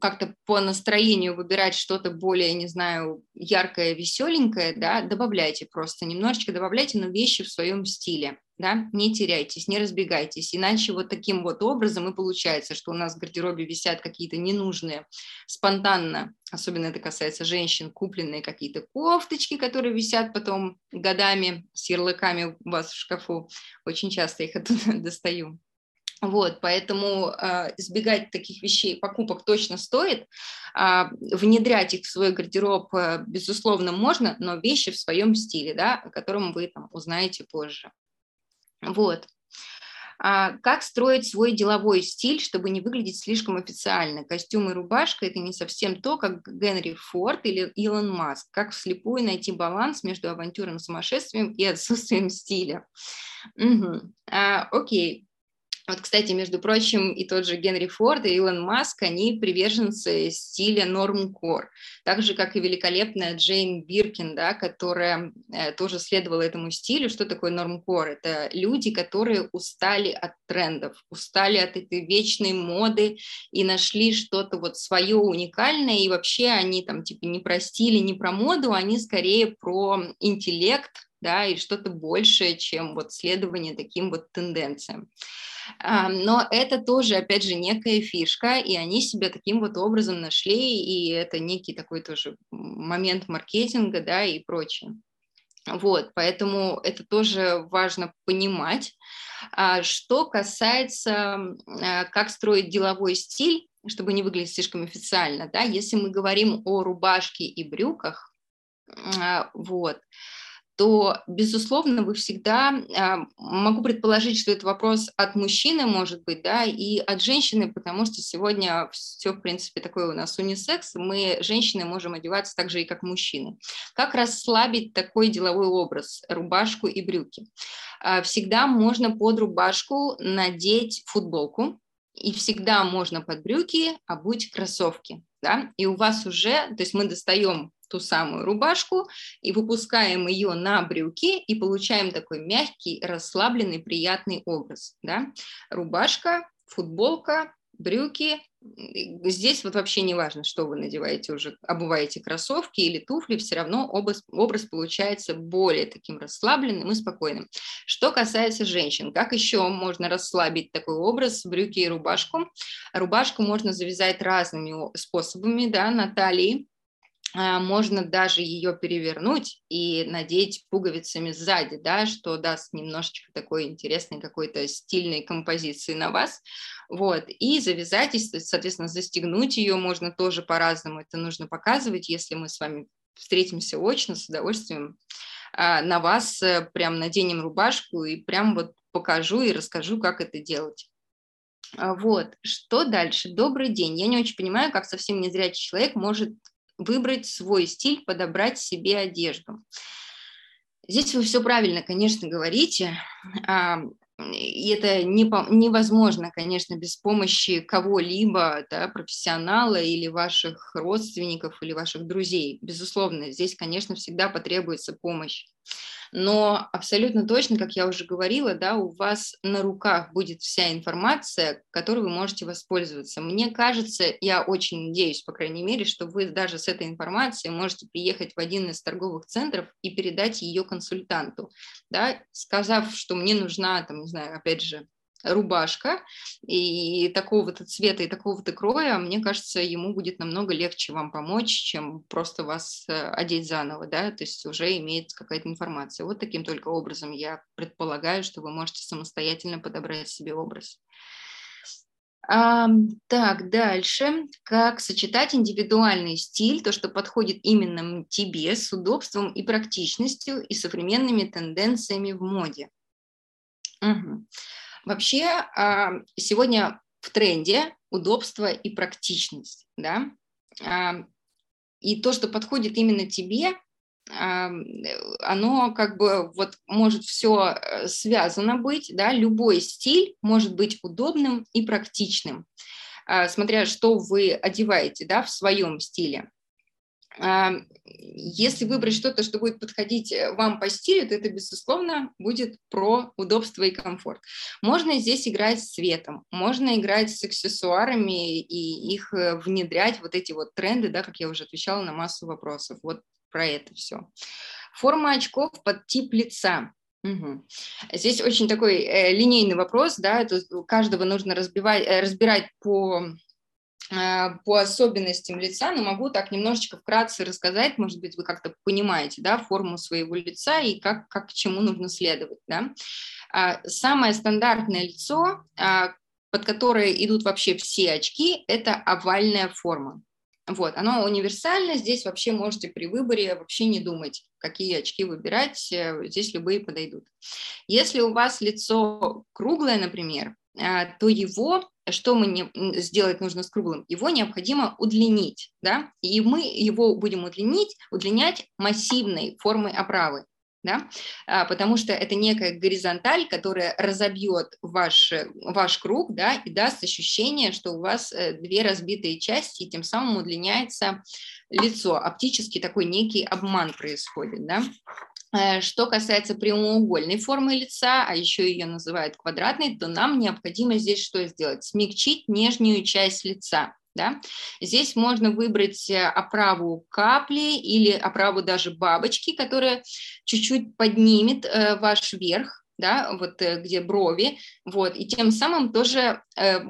как-то по настроению выбирать что-то более, не знаю, яркое, веселенькое, да, добавляйте просто, немножечко добавляйте, но вещи в своем стиле да, не теряйтесь, не разбегайтесь, иначе вот таким вот образом и получается, что у нас в гардеробе висят какие-то ненужные, спонтанно, особенно это касается женщин, купленные какие-то кофточки, которые висят потом годами с ярлыками у вас в шкафу, очень часто их оттуда достаю. Вот, поэтому э, избегать таких вещей, покупок точно стоит. Э, внедрять их в свой гардероб, э, безусловно, можно, но вещи в своем стиле, да, о котором вы там узнаете позже. Вот. А как строить свой деловой стиль, чтобы не выглядеть слишком официально? Костюм и рубашка – это не совсем то, как Генри Форд или Илон Маск. Как вслепую найти баланс между авантюрным сумасшествием и отсутствием стиля? Угу. А, окей, вот, кстати, между прочим, и тот же Генри Форд, и Илон Маск, они приверженцы стиля нормкор, так же, как и великолепная Джейн Биркин, да, которая э, тоже следовала этому стилю. Что такое нормкор? Это люди, которые устали от трендов, устали от этой вечной моды и нашли что-то вот свое уникальное, и вообще они там типа не про стиль, не про моду, они скорее про интеллект, да, и что-то большее, чем вот следование таким вот тенденциям. Но это тоже, опять же, некая фишка, и они себя таким вот образом нашли, и это некий такой тоже момент маркетинга, да, и прочее. Вот, поэтому это тоже важно понимать. А что касается, а, как строить деловой стиль, чтобы не выглядеть слишком официально, да, если мы говорим о рубашке и брюках, а, вот, то, безусловно, вы всегда, а, могу предположить, что это вопрос от мужчины, может быть, да, и от женщины, потому что сегодня все, в принципе, такое у нас унисекс, мы, женщины, можем одеваться так же и как мужчины. Как расслабить такой деловой образ, рубашку и брюки? А, всегда можно под рубашку надеть футболку, и всегда можно под брюки обуть кроссовки, да, и у вас уже, то есть мы достаем ту самую рубашку и выпускаем ее на брюки и получаем такой мягкий, расслабленный, приятный образ. Да? Рубашка, футболка, брюки. Здесь вот вообще не важно, что вы надеваете уже, обуваете кроссовки или туфли, все равно образ, образ получается более таким расслабленным и спокойным. Что касается женщин, как еще можно расслабить такой образ, брюки и рубашку? Рубашку можно завязать разными способами, да, на талии, можно даже ее перевернуть и надеть пуговицами сзади, да, что даст немножечко такой интересной какой-то стильной композиции на вас, вот, и завязать, и, соответственно, застегнуть ее можно тоже по-разному, это нужно показывать, если мы с вами встретимся очно, с удовольствием а, на вас э, прям наденем рубашку и прям вот покажу и расскажу, как это делать. А, вот, что дальше? Добрый день. Я не очень понимаю, как совсем незрячий человек может выбрать свой стиль, подобрать себе одежду. Здесь вы все правильно, конечно, говорите. А, и это не, невозможно, конечно, без помощи кого-либо, да, профессионала или ваших родственников или ваших друзей. Безусловно, здесь, конечно, всегда потребуется помощь но абсолютно точно, как я уже говорила, да, у вас на руках будет вся информация, которой вы можете воспользоваться. Мне кажется, я очень надеюсь, по крайней мере, что вы даже с этой информацией можете приехать в один из торговых центров и передать ее консультанту, да, сказав, что мне нужна, там, не знаю, опять же, рубашка и такого-то цвета и такого-то кроя, мне кажется, ему будет намного легче вам помочь, чем просто вас э, одеть заново, да, то есть уже имеет какая-то информация. Вот таким только образом я предполагаю, что вы можете самостоятельно подобрать себе образ. А, так, дальше. Как сочетать индивидуальный стиль, то, что подходит именно тебе, с удобством и практичностью и современными тенденциями в моде. Угу. Вообще а, сегодня в тренде удобство и практичность, да, а, и то, что подходит именно тебе, а, оно как бы вот может все э, связано быть, да, любой стиль может быть удобным и практичным, смотря что вы одеваете, да, в своем стиле. Если выбрать что-то, что будет подходить э, вам по стилю, то это, безусловно, будет про удобство и комфорт. Можно здесь играть с цветом, можно играть с аксессуарами и их э, внедрять, вот эти вот тренды, да, как я уже отвечала на массу вопросов. Вот про это все. Форма очков под тип лица. Угу. Здесь очень такой э, линейный вопрос, да, то каждого нужно разбивать, э, разбирать по а, по особенностям лица, но могу так немножечко вкратце рассказать, может быть, вы как-то понимаете, да, форму своего лица и как, как к чему нужно следовать, да. А, самое стандартное лицо, а, под которое идут вообще все очки, это овальная форма. Вот, оно универсально, здесь вообще можете при выборе вообще не думать, какие очки выбирать, э, здесь любые подойдут. Если у вас лицо круглое, например, то его что мы не, сделать нужно с круглым? Его необходимо удлинить, да, и мы его будем удлинить, удлинять массивной формой оправы, да, а, потому что это некая горизонталь, которая разобьет ваш, ваш круг, да, и даст ощущение, что у вас э, две разбитые части, и тем самым удлиняется лицо. Оптически такой некий обман происходит, да. Э, что касается прямоугольной формы лица, а еще ее называют квадратной, то нам необходимо здесь что сделать? Смягчить нижнюю часть лица. Да? Здесь можно выбрать э, оправу капли или оправу даже бабочки, которая чуть-чуть поднимет э, ваш верх, да, вот э, где брови, вот, и тем самым тоже э,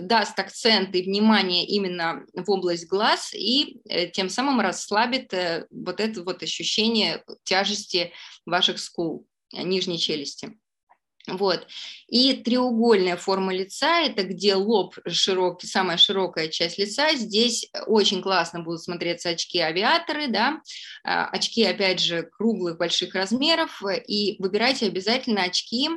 даст акцент и внимание именно в область глаз и э, тем самым расслабит э, вот это вот ощущение тяжести ваших скул, э, нижней челюсти. Вот. И треугольная форма лица – это где лоб широкий, самая широкая часть лица. Здесь очень классно будут смотреться очки-авиаторы, да, а, очки, опять же, круглых, больших размеров. И выбирайте обязательно очки,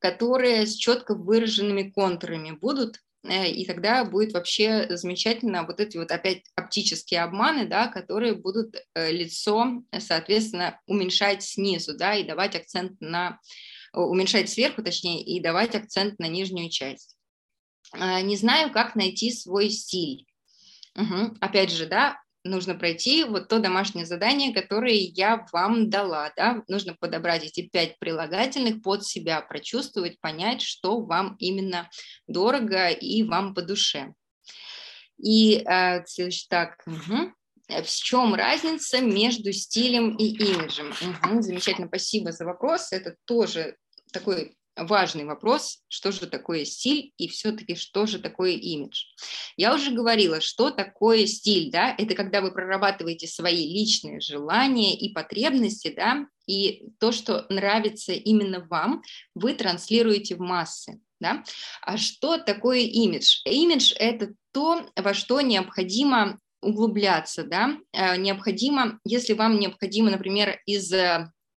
которые с четко выраженными контурами будут, э, и тогда будет вообще замечательно вот эти вот опять оптические обманы, да, которые будут э, лицо, соответственно, уменьшать снизу, да, и давать акцент на уменьшать сверху, точнее, и давать акцент на нижнюю часть. А, не знаю, как найти свой стиль. Угу. Опять же, да, нужно пройти вот то домашнее задание, которое я вам дала, да, нужно подобрать эти пять прилагательных под себя, прочувствовать, понять, что вам именно дорого и вам по душе. И э, так, угу. в чем разница между стилем и имиджем? Угу, замечательно, спасибо за вопрос, это тоже такой важный вопрос, что же такое стиль и все-таки что же такое имидж. Я уже говорила, что такое стиль, да, это когда вы прорабатываете свои личные желания и потребности, да, и то, что нравится именно вам, вы транслируете в массы. Да? А что такое имидж? Имидж – это то, во что необходимо углубляться, да, э, необходимо, если вам необходимо, например, из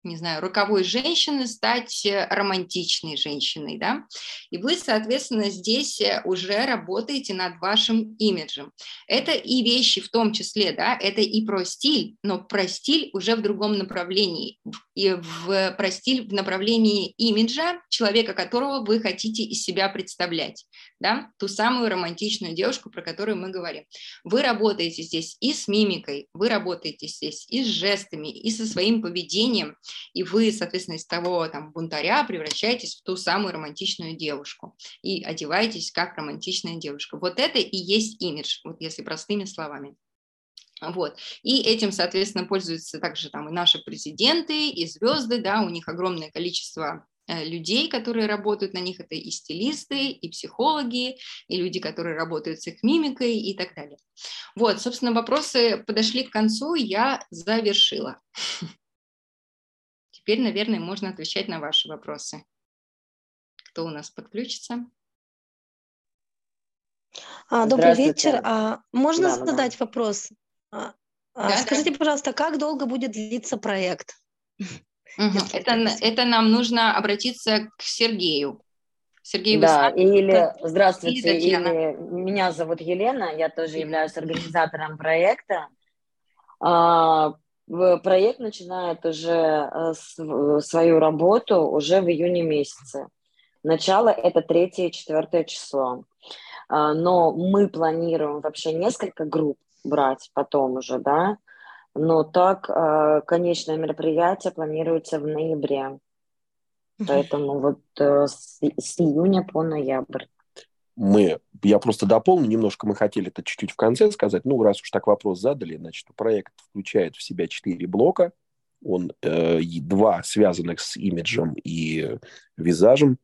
не знаю, роковой женщины стать э, романтичной женщиной, да, и вы, соответственно, здесь э, уже работаете над вашим имиджем. Это и вещи в том числе, да, это и про стиль, но про стиль уже в другом направлении, и в, про стиль в направлении имиджа человека, которого вы хотите из себя представлять, да, ту самую романтичную девушку, про которую мы говорим. Вы работаете здесь и с мимикой, вы работаете здесь и с жестами, и со своим поведением, и вы, соответственно, из того там бунтаря превращаетесь в ту самую романтичную девушку и одеваетесь как романтичная девушка. Вот это и есть имидж, вот если простыми словами. Вот. И этим, соответственно, пользуются также там и наши президенты, и звезды, да, у них огромное количество э, людей, которые работают на них, это и стилисты, и психологи, и люди, которые работают с их мимикой и так далее. Вот, собственно, вопросы подошли к концу, я завершила. Теперь, наверное, можно отвечать на ваши вопросы. Кто у нас подключится? А, добрый вечер. А, можно да, задать да. вопрос? А, а, да, скажите, да. пожалуйста, как долго будет длиться проект? Угу. Это, это нам нужно обратиться к Сергею. Сергей Да, или здравствуйте, или, или меня зовут Елена, я тоже являюсь организатором проекта. Проект начинает уже э, свою работу уже в июне месяце. Начало это 3 и 4 число. А, но мы планируем вообще несколько групп брать потом уже, да. Но так э, конечное мероприятие планируется в ноябре. Поэтому вот э, с, с июня по ноябрь мы, я просто дополню немножко, мы хотели это чуть-чуть в конце сказать, ну, раз уж так вопрос задали, значит, проект включает в себя четыре блока, он э, два связанных с имиджем и визажем,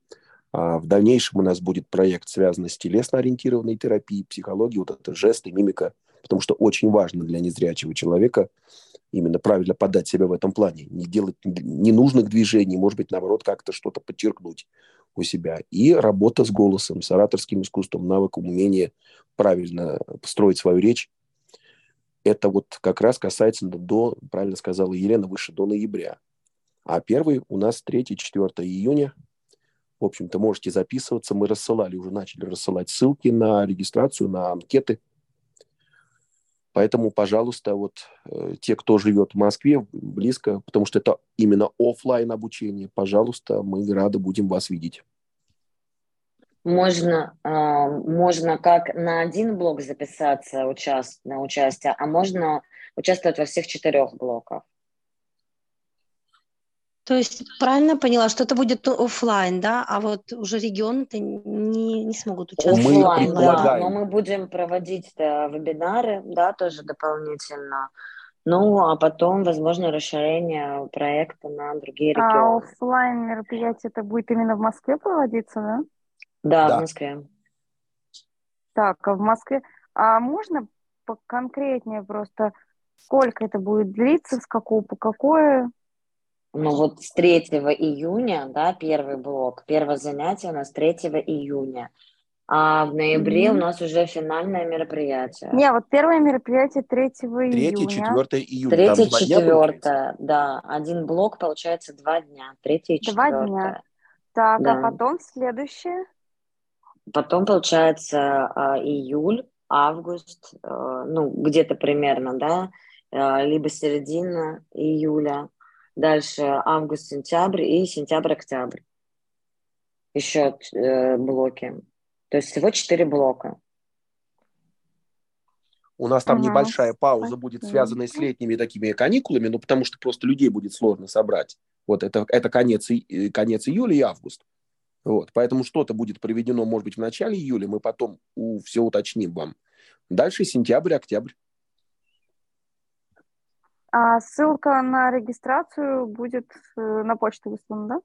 а в дальнейшем у нас будет проект, связанный с телесно-ориентированной терапией, психологией, вот это жесты, мимика, потому что очень важно для незрячего человека именно правильно подать себя в этом плане, не делать ненужных движений, может быть, наоборот, как-то что-то подчеркнуть у себя. И работа с голосом, с ораторским искусством, навыком, умение правильно построить свою речь. Это вот как раз касается до, правильно сказала Елена, выше до ноября. А первый у нас 3-4 июня. В общем-то, можете записываться. Мы рассылали, уже начали рассылать ссылки на регистрацию, на анкеты – Поэтому, пожалуйста, вот э, те, кто живет в Москве, близко, потому что это именно офлайн обучение, пожалуйста, мы рады будем вас видеть. Можно, э, можно как на один блок записаться участ, на участие, а можно участвовать во всех четырех блоках. То есть правильно поняла, что это будет офлайн, да, а вот уже регионы-то не, не смогут участвовать. Офлайн, да, но мы будем проводить да, вебинары, да, тоже дополнительно. Ну, а потом, возможно, расширение проекта на другие а регионы. А офлайн мероприятие это будет именно в Москве проводиться, да? Да, да. в Москве. Так, а в Москве... А можно конкретнее просто, сколько это будет длиться, с какого по какое? Ну вот с 3 июня, да, первый блок, первое занятие у нас 3 июня. А в ноябре mm-hmm. у нас уже финальное мероприятие. Не, вот первое мероприятие 3 июня. 3 4 июня. 3 4 да. Один блок получается два дня. 3 и 4 Два дня. Так, а да. а потом следующее? Потом получается а, июль, август, э, ну, где-то примерно, да, э, либо середина июля Дальше август-сентябрь и сентябрь-октябрь. Еще э, блоки. То есть всего четыре блока. У нас там ага. небольшая пауза будет связанная с летними такими каникулами, ну, потому что просто людей будет сложно собрать. Вот это, это конец, конец июля и август. Вот, поэтому что-то будет проведено, может быть, в начале июля, мы потом у, все уточним вам. Дальше сентябрь, октябрь. А ссылка на регистрацию будет э, на почту выслана, да?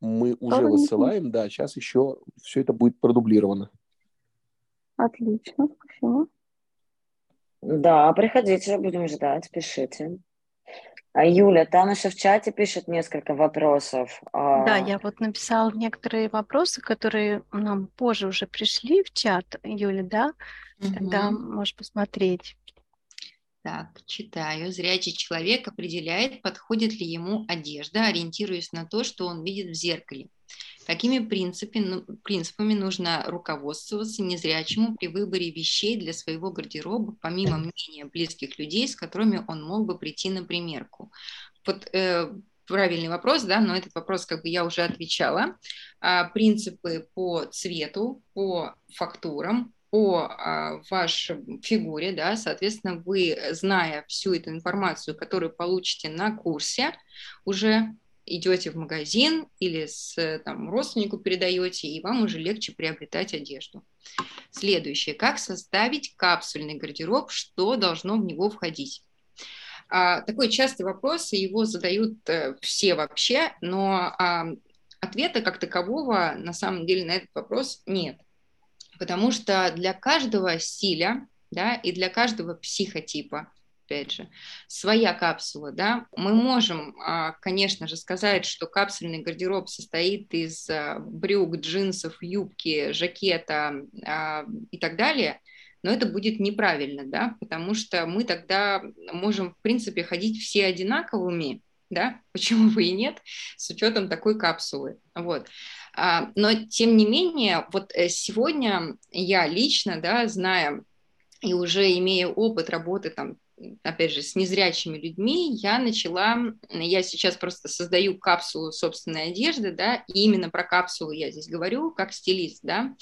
Мы уже Тоже высылаем, да, сейчас еще все это будет продублировано. Отлично, спасибо. Да, приходите, будем ждать, пишите. А Юля, там еще в чате пишет несколько вопросов. А да, я вот написала некоторые вопросы, которые нам позже уже пришли в чат, Юля, да? Угу. Тогда можешь посмотреть. Так, читаю. Зрячий человек определяет, подходит ли ему одежда, ориентируясь на то, что он видит в зеркале. Какими принципами, ну, принципами нужно руководствоваться незрячему при выборе вещей для своего гардероба, помимо мнения близких людей, с которыми он мог бы прийти на примерку? Вот э, правильный вопрос, да, но этот вопрос как бы я уже отвечала. А, принципы по цвету, по фактурам, по а, вашей фигуре, да, соответственно, вы, зная всю эту информацию, которую получите на курсе, уже идете в магазин или с там, родственнику передаете, и вам уже легче приобретать одежду. Следующее. Как составить капсульный гардероб, что должно в него входить? А, такой частый вопрос, и его задают а, все вообще, но а, ответа как такового на самом деле на этот вопрос нет потому что для каждого стиля да, и для каждого психотипа, опять же, своя капсула, да, мы можем, а, конечно же, сказать, что капсульный гардероб состоит из а, брюк, джинсов, юбки, жакета а, и так далее, но это будет неправильно, да, потому что мы тогда можем, в принципе, ходить все одинаковыми, да, почему бы и нет, с учетом такой капсулы, вот. А, но, тем не менее, вот э, сегодня я лично, да, зная и уже имея опыт работы там опять же, с незрячими людьми, я начала, я сейчас просто создаю капсулу собственной одежды, да, и именно про капсулу я здесь говорю, как стилист, да,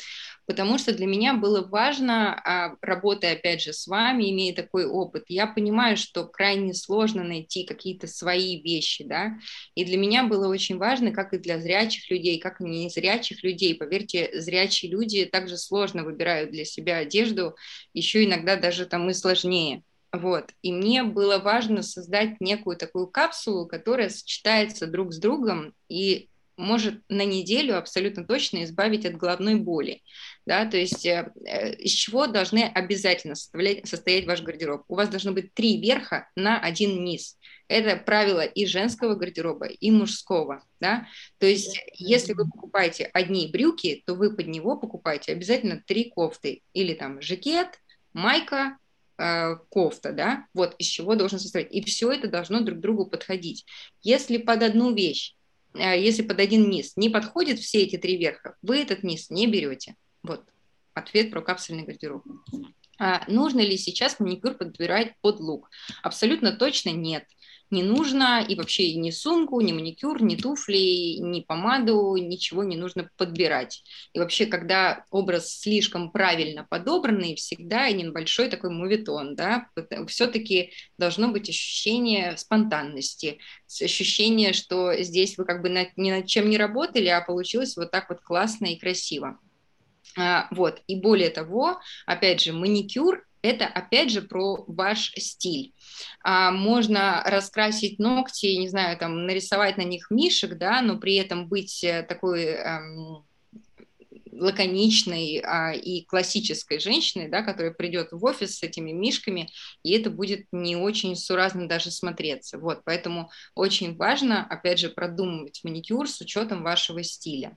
потому что для меня было важно, а, работая, опять же, с вами, имея такой опыт, я понимаю, что крайне сложно найти какие-то свои вещи, да, и для меня было очень важно, как и для зрячих людей, как и незрячих людей, поверьте, зрячие люди также сложно выбирают для себя одежду, еще иногда даже там и сложнее, вот. И мне было важно создать некую такую капсулу, которая сочетается друг с другом и может на неделю абсолютно точно избавить от головной боли. Да? То есть э, э из чего должны обязательно составлять, состоять ваш гардероб? У вас должно быть три верха на один низ. Это правило и женского гардероба, и мужского. Да? То есть если вы покупаете одни брюки, то вы под него покупаете обязательно три кофты. Или там жакет, майка, э, кофта, да, вот из чего должен состоять. И все это должно друг другу подходить. Если под одну вещь, э, если под один низ не подходят все эти три верха, вы этот низ не берете. Вот ответ про капсульный гардероб. А нужно ли сейчас маникюр подбирать под лук? Абсолютно точно нет не нужно, и вообще ни сумку, ни маникюр, ни туфли, ни помаду, ничего не нужно подбирать. И вообще, когда образ слишком правильно подобранный, всегда и небольшой такой мувитон, да, все-таки должно быть ощущение спонтанности, ощущение, что здесь вы как бы над, ни над чем не работали, а получилось вот так вот классно и красиво. А, вот, и более того, опять же, маникюр это опять же про ваш стиль. А, можно раскрасить ногти, не знаю, там нарисовать на них мишек, да, но при этом быть э, такой эм, лаконичной а, и классической женщиной, да, которая придет в офис с этими мишками, и это будет не очень суразно даже смотреться. Вот, поэтому очень важно, опять же, продумывать маникюр с учетом вашего стиля.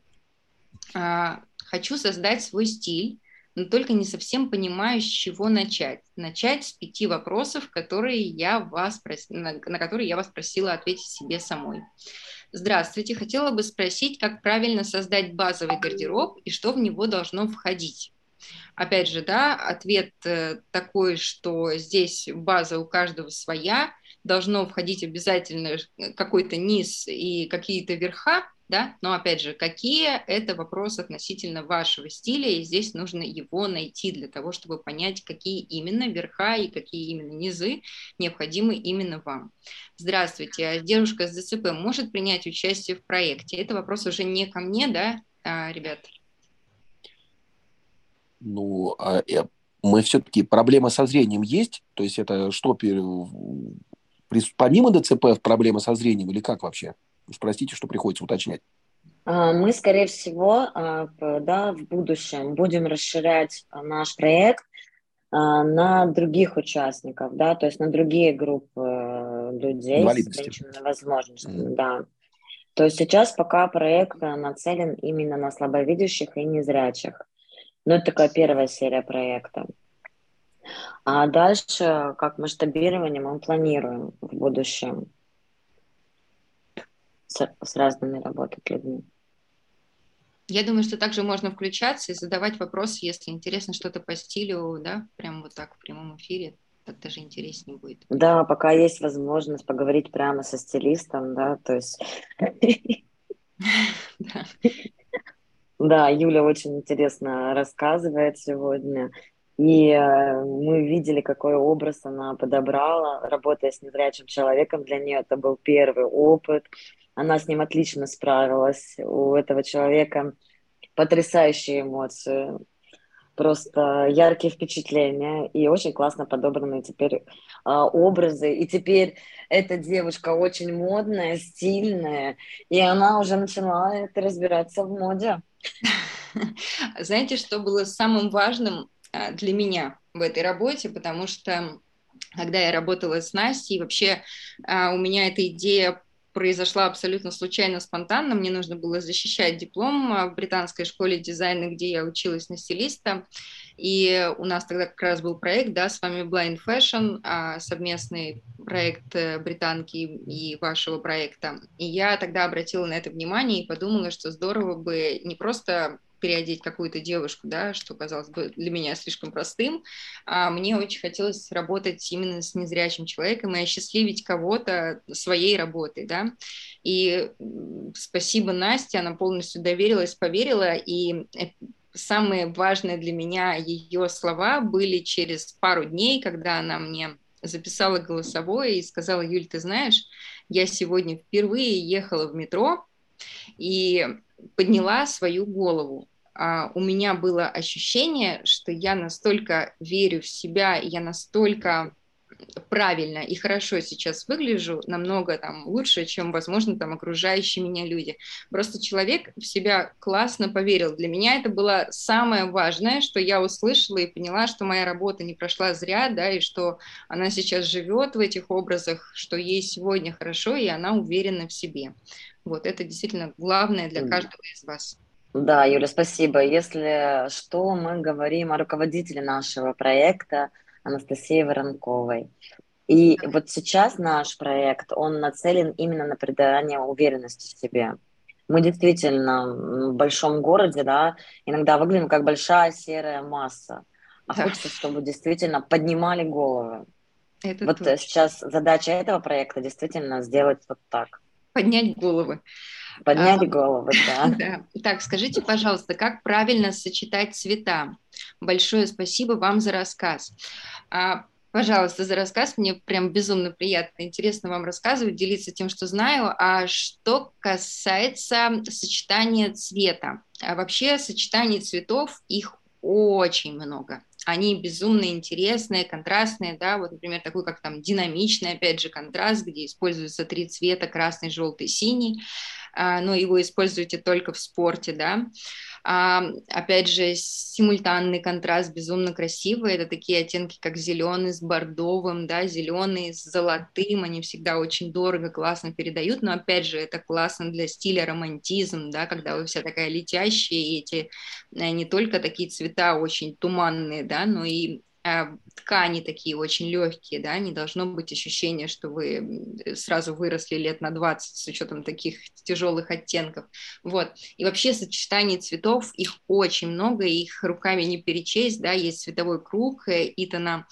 А, хочу создать свой стиль но только не совсем понимаю, с чего начать. Начать с пяти вопросов, которые я вас прос... на, на которые я вас просила ответить себе самой. Здравствуйте, хотела бы спросить, как правильно создать базовый гардероб и что в него должно входить. Опять же, да, ответ э, такой, что здесь база у каждого своя, должно входить обязательно какой-то низ и какие-то верха, да, но опять же, какие это вопросы относительно вашего стиля, и здесь нужно его найти для того, чтобы понять, какие именно верха и какие именно низы необходимы именно вам. Здравствуйте, а девушка с ДЦП может принять участие в проекте? Это вопрос уже не ко мне, да, а, ребят? Ну, а, э, мы все-таки проблема со зрением есть, то есть это что, помимо ДЦП проблема со зрением или как вообще? Уж простите, что приходится уточнять. А, мы, скорее всего, а, да, в будущем будем расширять а, наш проект на других участников, да, то есть на другие группы э, людей с ограниченными возможностями, mm. да. То есть сейчас пока проект нацелен именно на слабовидящих и незрячих. Но это такая первая серия проекта. А дальше, как масштабирование, мы планируем в будущем с, с разными работать людьми. Я думаю, что также можно включаться и задавать вопросы, если интересно что-то по стилю, да, прямо вот так в прямом эфире, так даже интереснее будет. Да, пока есть возможность поговорить прямо со стилистом, да, то есть... Да, Юля очень интересно рассказывает сегодня. И э, мы видели, какой образ она подобрала, работая с незрячим человеком. Для нее это был первый опыт. Она с ним отлично справилась. У этого человека потрясающие эмоции, просто яркие впечатления и очень классно подобранные теперь а, образы. И теперь эта девушка очень модная, стильная, и она уже начинает разбираться в моде. Знаете, что было самым важным а, для меня в этой работе, потому что когда я работала с Настей, вообще а, у меня эта идея произошла абсолютно случайно, спонтанно. Мне нужно было защищать диплом в британской школе дизайна, где я училась на стилиста. И у нас тогда как раз был проект, да, с вами Blind Fashion, а, совместный проект э, британки и вашего проекта. И я тогда обратила на это внимание и подумала, что здорово бы не просто переодеть какую-то девушку, да, что казалось бы для меня слишком простым. А мне очень хотелось работать именно с незрячим человеком и осчастливить кого-то своей работой, да. И спасибо Насте, она полностью доверилась, поверила, и э, самые важные для меня ее слова были через пару дней, когда она мне записала голосовое и сказала, Юль, ты знаешь, я сегодня впервые ехала в метро и подняла свою голову у меня было ощущение, что я настолько верю в себя, я настолько правильно и хорошо сейчас выгляжу, намного там лучше, чем, возможно, там окружающие меня люди. Просто человек в себя классно поверил. Для меня это было самое важное, что я услышала и поняла, что моя работа не прошла зря, да, и что она сейчас живет в этих образах, что ей сегодня хорошо, и она уверена в себе. Вот это действительно главное для каждого из вас. Да, Юля, спасибо. Если что, мы говорим о руководителе нашего проекта Анастасии Воронковой. И вот сейчас наш проект, он нацелен именно на придание уверенности в себе. Мы действительно в большом городе, да, иногда выглядим как большая серая масса. А да. хочется, чтобы действительно поднимали головы. Это вот точно. сейчас задача этого проекта действительно сделать вот так. Поднять головы. Поднять а, голову, да. да. Так, скажите, пожалуйста, как правильно сочетать цвета? Большое спасибо вам за рассказ. А, пожалуйста, за рассказ. Мне прям безумно приятно, интересно вам рассказывать, делиться тем, что знаю. А что касается сочетания цвета, а вообще сочетание цветов, их очень много. Они безумно интересные, контрастные, да, вот, например, такой, как там динамичный, опять же, контраст, где используются три цвета, красный, желтый, синий. А, но его используете только в спорте, да. А, опять же, симультанный контраст безумно красивый. Это такие оттенки, как зеленый с бордовым, да, зеленый с золотым. Они всегда очень дорого, классно передают. Но опять же, это классно для стиля романтизм, да, когда вы вся такая летящая, и эти э, не только такие цвета очень туманные, да, но и ткани такие очень легкие, да, не должно быть ощущения, что вы сразу выросли лет на 20 с учетом таких тяжелых оттенков. Вот. И вообще сочетаний цветов, их очень много, их руками не перечесть, да, есть цветовой круг э, Итана,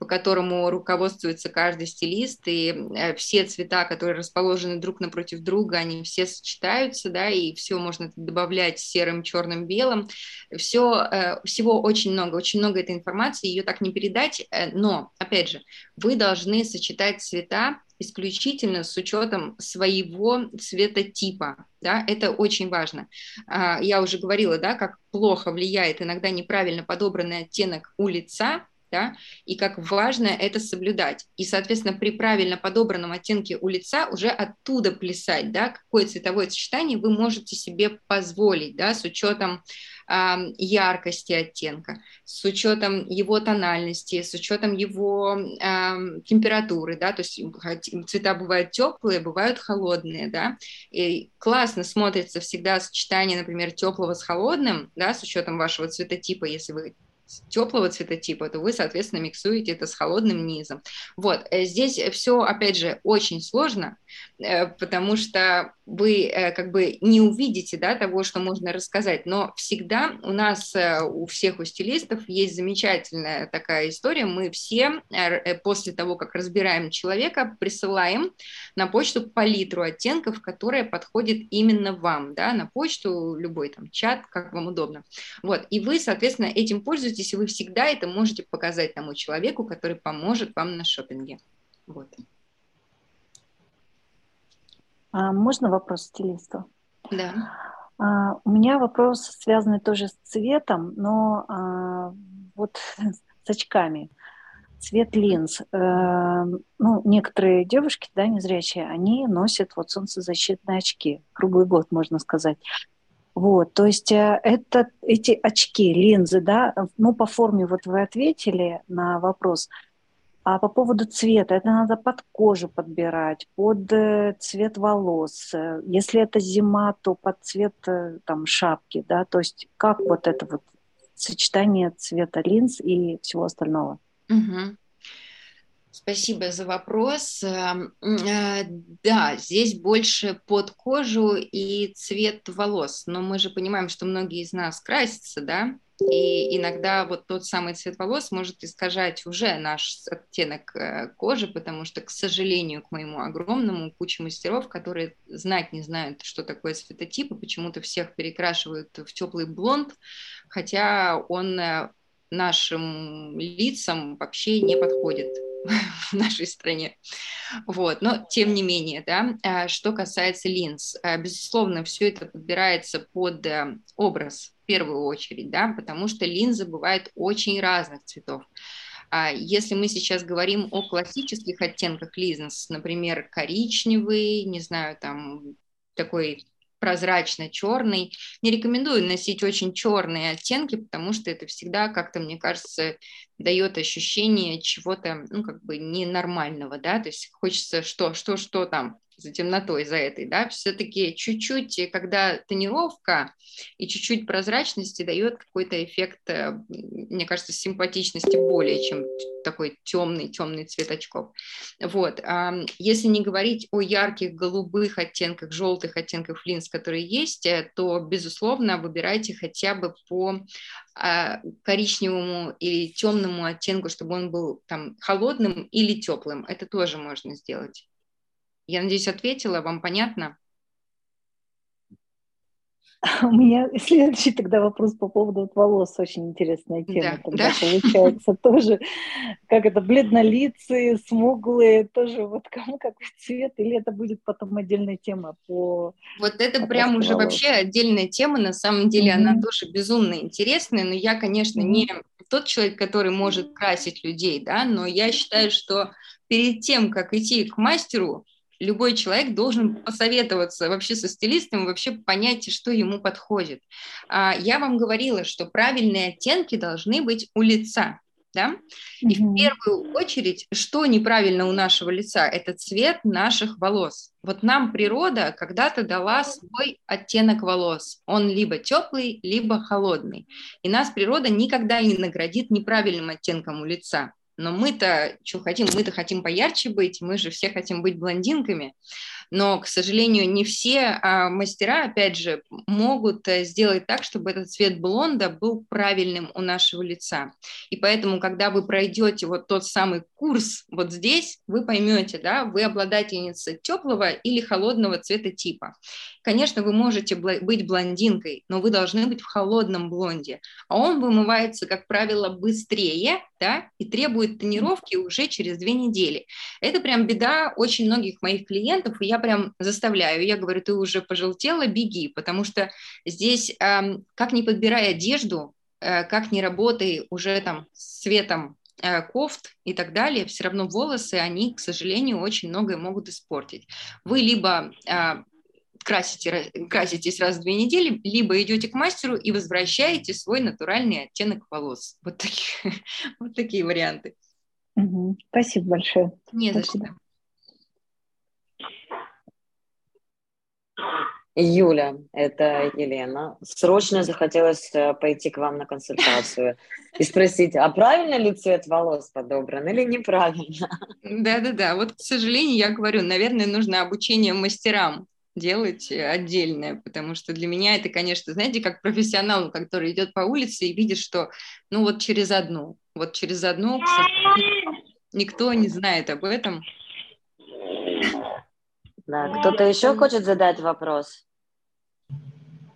по которому руководствуется каждый стилист, и э, все цвета, которые расположены друг напротив друга, они все сочетаются, да, и все можно добавлять серым, черным, белым. Все, э, всего очень много, очень много этой информации, ее так не передать, э, но, опять же, вы должны сочетать цвета исключительно с учетом своего цветотипа, да, это очень важно. А, я уже говорила, да, как плохо влияет иногда неправильно подобранный оттенок у лица, да, и как важно это соблюдать. И, соответственно, при правильно подобранном оттенке у лица уже оттуда плясать, да, какое цветовое сочетание вы можете себе позволить, да, с учетом э, яркости оттенка, с учетом его тональности, с учетом его э, температуры, да, то есть цвета бывают теплые, бывают холодные, да, и классно смотрится всегда сочетание, например, теплого с холодным, да, с учетом вашего цветотипа, если вы теплого цветотипа, то вы, соответственно, миксуете это с холодным низом. Вот, э, здесь все, опять же, очень сложно, э, потому что вы э, как бы не увидите да, того, что можно рассказать, но всегда у нас, у всех у стилистов есть замечательная такая история, мы все после того, как разбираем человека, присылаем на почту палитру оттенков, которая подходит именно вам, да, на почту, любой там чат, как вам удобно. Вот, и вы, соответственно, этим пользуетесь, и вы всегда это можете показать тому человеку, который поможет вам на шопинге. Вот. А можно вопрос стилисту? Да. А, у меня вопрос связанный тоже с цветом, но а, вот с очками. Цвет линз. Э, ну, некоторые девушки, да, незрячие, они носят вот солнцезащитные очки. Круглый год, можно сказать. Вот, то есть э, это, эти очки, линзы, да, ну, по форме вот вы ответили на вопрос, а по поводу цвета, это надо под кожу подбирать, под э, цвет волос. Если это зима, то под цвет э, там шапки, да, то есть как вот это вот сочетание цвета линз и всего остального? Угу. Спасибо за вопрос. Эм, э, да, здесь больше под кожу и цвет волос, но мы же понимаем, что многие из нас красятся, да, и иногда вот тот самый цвет волос может искажать уже наш оттенок э, кожи, потому что, к сожалению, к моему огромному куче мастеров, которые знать не знают, что такое цветотип, и почему-то всех перекрашивают в теплый блонд, хотя он э, нашим лицам вообще не подходит в нашей стране. Вот. Но тем не менее, да, а, что касается линз, а, безусловно, все это подбирается под э, образ в первую очередь, да, потому что линзы бывают очень разных цветов. А если мы сейчас говорим о классических оттенках линз, например, коричневый, не знаю, там такой прозрачно-черный. Не рекомендую носить очень черные оттенки, потому что это всегда как-то, мне кажется, дает ощущение чего-то, ну, как бы ненормального, да, то есть хочется что, что, что там, за темнотой, за этой, да, все-таки чуть-чуть, когда тонировка и чуть-чуть прозрачности дает какой-то эффект, э, мне кажется, симпатичности более, чем такой темный, темный цвет очков. Вот. Если не говорить о ярких голубых оттенках, желтых оттенках линз, которые есть, э, то, безусловно, выбирайте хотя бы по а, коричневому или темному оттенку, чтобы он был там холодным или теплым. Это тоже можно сделать. Я надеюсь, ответила, вам понятно? У меня следующий тогда вопрос по поводу волос. Очень интересная тема. Да, тогда да. получается тоже, как это, бледнолицые, смуглые, тоже вот кому какой цвет, или это будет потом отдельная тема по... Вот это прям уже волос. вообще отдельная тема, на самом деле mm-hmm. она тоже безумно интересная, но я, конечно, не тот человек, который может красить людей, да, но я считаю, что перед тем, как идти к мастеру, любой человек должен посоветоваться вообще со стилистом, вообще понять, что ему подходит. А, я вам говорила, что правильные оттенки должны быть у лица. Да? И mm-hmm. в первую очередь, что неправильно у нашего лица, это цвет наших волос. Вот нам природа когда-то дала свой оттенок волос. Он либо теплый, либо холодный. И нас природа никогда не наградит неправильным оттенком у лица. Но мы-то что хотим? Мы-то хотим поярче быть, мы же все хотим быть блондинками но, к сожалению, не все а, мастера, опять же, могут э, сделать так, чтобы этот цвет блонда был правильным у нашего лица. И поэтому, когда вы пройдете вот тот самый курс вот здесь, вы поймете, да, вы обладательница теплого или холодного цвета типа. Конечно, вы можете быть блондинкой, но вы должны быть в холодном блонде, а он вымывается, как правило, быстрее, да, и требует тонировки уже через две недели. Это прям беда очень многих моих клиентов, и я прям заставляю, я говорю, ты уже пожелтела, беги, потому что здесь, как не подбирай одежду, э, как не работай уже там с цветом э, кофт и так далее, все равно волосы, они, к сожалению, очень многое могут испортить. Вы либо а, красите, краситесь раз в две недели, либо идете к мастеру и возвращаете свой натуральный оттенок волос. Вот такие, вот такие варианты. Угу. Спасибо большое. Не Спасибо. за что. Юля, это Елена. Срочно захотелось э, пойти к вам на консультацию и спросить, а правильно ли цвет волос подобран или неправильно? Да-да-да, вот, к сожалению, я говорю, наверное, нужно обучение мастерам делать отдельное, потому что для меня это, конечно, знаете, как профессионал, который идет по улице и видит, что, ну, вот через одну, вот через одну, никто не знает об этом. Да, кто-то еще хочет задать вопрос?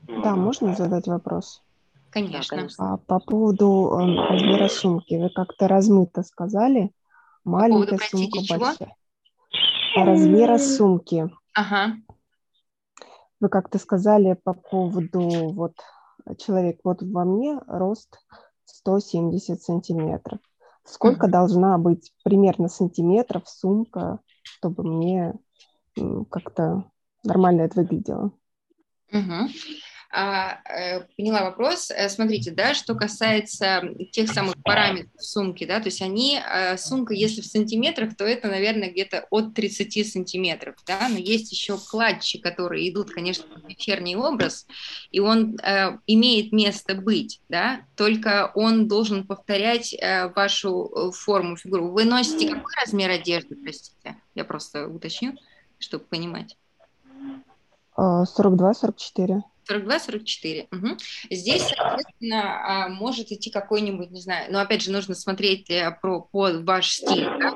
Да, можно задать вопрос? Конечно. Да, конечно. А, по поводу э, размера сумки, вы как-то размыто сказали, маленькая по поводу, сумка, большая. Чего? Размера сумки. Ага. Вы как-то сказали по поводу, вот, человек, вот во мне рост 170 сантиметров. Сколько mm-hmm. должна быть примерно сантиметров сумка, чтобы мне как-то нормально это выглядело? Угу. А, э, поняла вопрос. Э, смотрите, да, что касается тех самых параметров сумки, да, то есть они, э, сумка, если в сантиметрах, то это, наверное, где-то от 30 сантиметров, да, но есть еще кладчи, которые идут, конечно, в вечерний образ, и он э, имеет место быть, да, только он должен повторять э, вашу форму, фигуру. Вы носите какой размер одежды, простите? Я просто уточню, чтобы понимать. 42-44. 42-44. Угу. Здесь, соответственно, а, может идти какой-нибудь, не знаю, но опять же нужно смотреть э, про, по ваш стиль, да?